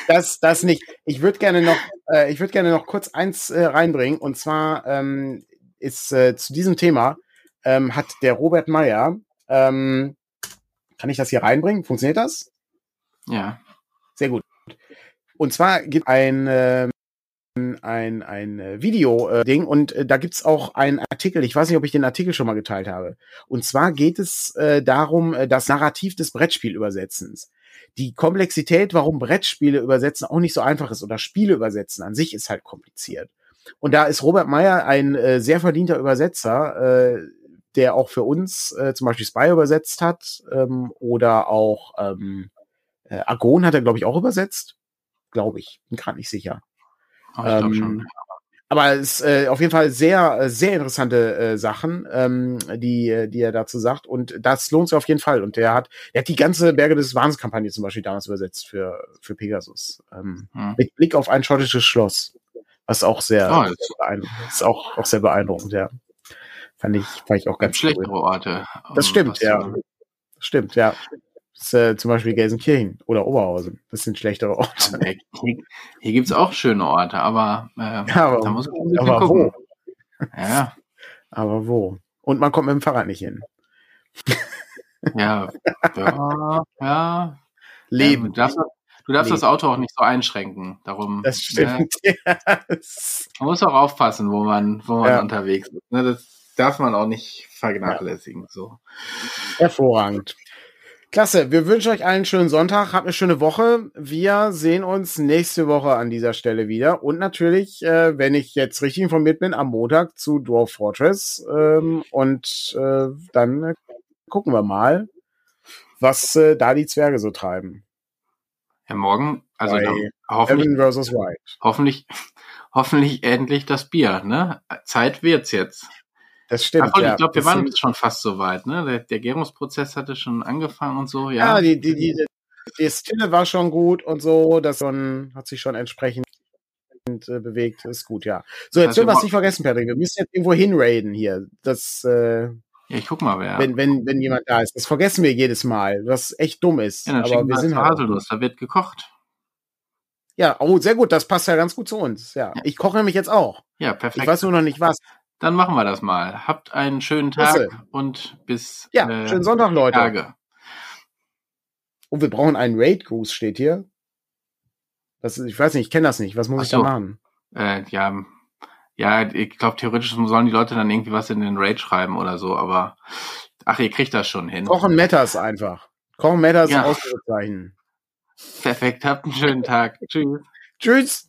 Das, das nicht. Ich würde gerne noch, äh, ich würde gerne noch kurz eins äh, reinbringen. Und zwar ähm, ist äh, zu diesem Thema ähm, hat der Robert Meyer, ähm, kann ich das hier reinbringen? Funktioniert das? ja. Sehr gut. Und zwar gibt ein ähm, ein ein äh, Video äh, und äh, da gibt's auch einen Artikel. Ich weiß nicht, ob ich den Artikel schon mal geteilt habe. Und zwar geht es äh, darum, äh, das Narrativ des Brettspielübersetzens. Die Komplexität, warum Brettspiele übersetzen auch nicht so einfach ist oder Spiele übersetzen an sich ist halt kompliziert. Und da ist Robert Meyer ein äh, sehr verdienter Übersetzer, äh, der auch für uns äh, zum Beispiel Spy übersetzt hat ähm, oder auch ähm, äh, Argon hat er, glaube ich, auch übersetzt. Glaube ich. Bin gerade nicht sicher. Ich glaube Ähm. Aber es ist äh, auf jeden Fall sehr, äh, sehr interessante äh, Sachen, ähm, die, äh, die er dazu sagt. Und das lohnt sich auf jeden Fall. Und der hat, der hat die ganze Berge des Wahnsinns-Kampagne zum Beispiel damals übersetzt für, für Pegasus. Ähm, Hm. mit Blick auf ein schottisches Schloss. Was auch sehr, Oh, sehr beeindruckend ist. Auch, auch sehr beeindruckend, ja. Fand ich, fand ich auch ganz Schlechtere cool. Orte. Das um stimmt, was ja. Stimmt, ja. Ist, äh, zum Beispiel Gelsenkirchen oder Oberhausen. Das sind schlechtere Orte. Hier, hier gibt's auch schöne Orte, aber, äh, Ja, aber, da muss man aber gucken. wo? Ja, Aber wo? Und man kommt mit dem Fahrrad nicht hin. ja, ja, ja. Leben. Ja, du darfst, du darfst Leben. das Auto auch nicht so einschränken. Darum, Das Ja, stimmt. Ja, das- man muss auch aufpassen, wo man, wo man Ja. unterwegs ist. Ne, das darf man auch nicht vernachlässigen. So. Hervorragend. Klasse. Wir wünschen euch allen einen schönen Sonntag. Habt eine schöne Woche. Wir sehen uns nächste Woche an dieser Stelle wieder. Und natürlich, äh, wenn ich jetzt richtig informiert bin, am Montag zu Dwarf Fortress. Ähm, und äh, dann äh, gucken wir mal, was äh, da die Zwerge so treiben. Ja, morgen, also dann, hoffentlich, versus White. hoffentlich, hoffentlich endlich das Bier. Ne? Zeit wird's jetzt. Das stimmt. Obwohl, ja. ich glaube, wir Das waren schon fast so weit. Ne? Der, der Gärungsprozess hatte schon angefangen und so. Ja, Ja, die, die, die, die Stille war schon gut und so, das schon, hat sich schon entsprechend äh, bewegt, ist gut, ja. So, jetzt Also wir es mo- nicht vergessen, Patrick. Wir müssen jetzt irgendwo hinraiden hier. Das, äh, ja, ich guck mal, wer. wenn, wenn, wenn jemand da ist. Das vergessen wir jedes Mal, was echt dumm ist. ja, dann Aber wir sind halt. Haselnuss, da wird gekocht. Ja, oh, sehr gut, das passt ja ganz gut zu uns. Ja. Ich koche nämlich jetzt auch. Ja, Ich perfekt. weiß nur noch nicht was. Dann machen wir das mal. Habt einen schönen Tag Klasse. und bis Ja, äh, schönen Sonntag, Leute. Tage. Und wir brauchen einen Raid-Gruß, steht hier. Das, ich weiß nicht, ich kenne das nicht. Was muss Ach ich da so. machen? Äh, ja, ja, ich glaube, theoretisch sollen die Leute dann irgendwie was in den Raid schreiben oder so, aber ach, ihr kriegt das schon hin. Kochen Matters einfach. Kochen Matters Ja. Ausrufezeichen. Perfekt, habt einen schönen Tag. Tschüss. Tschüss.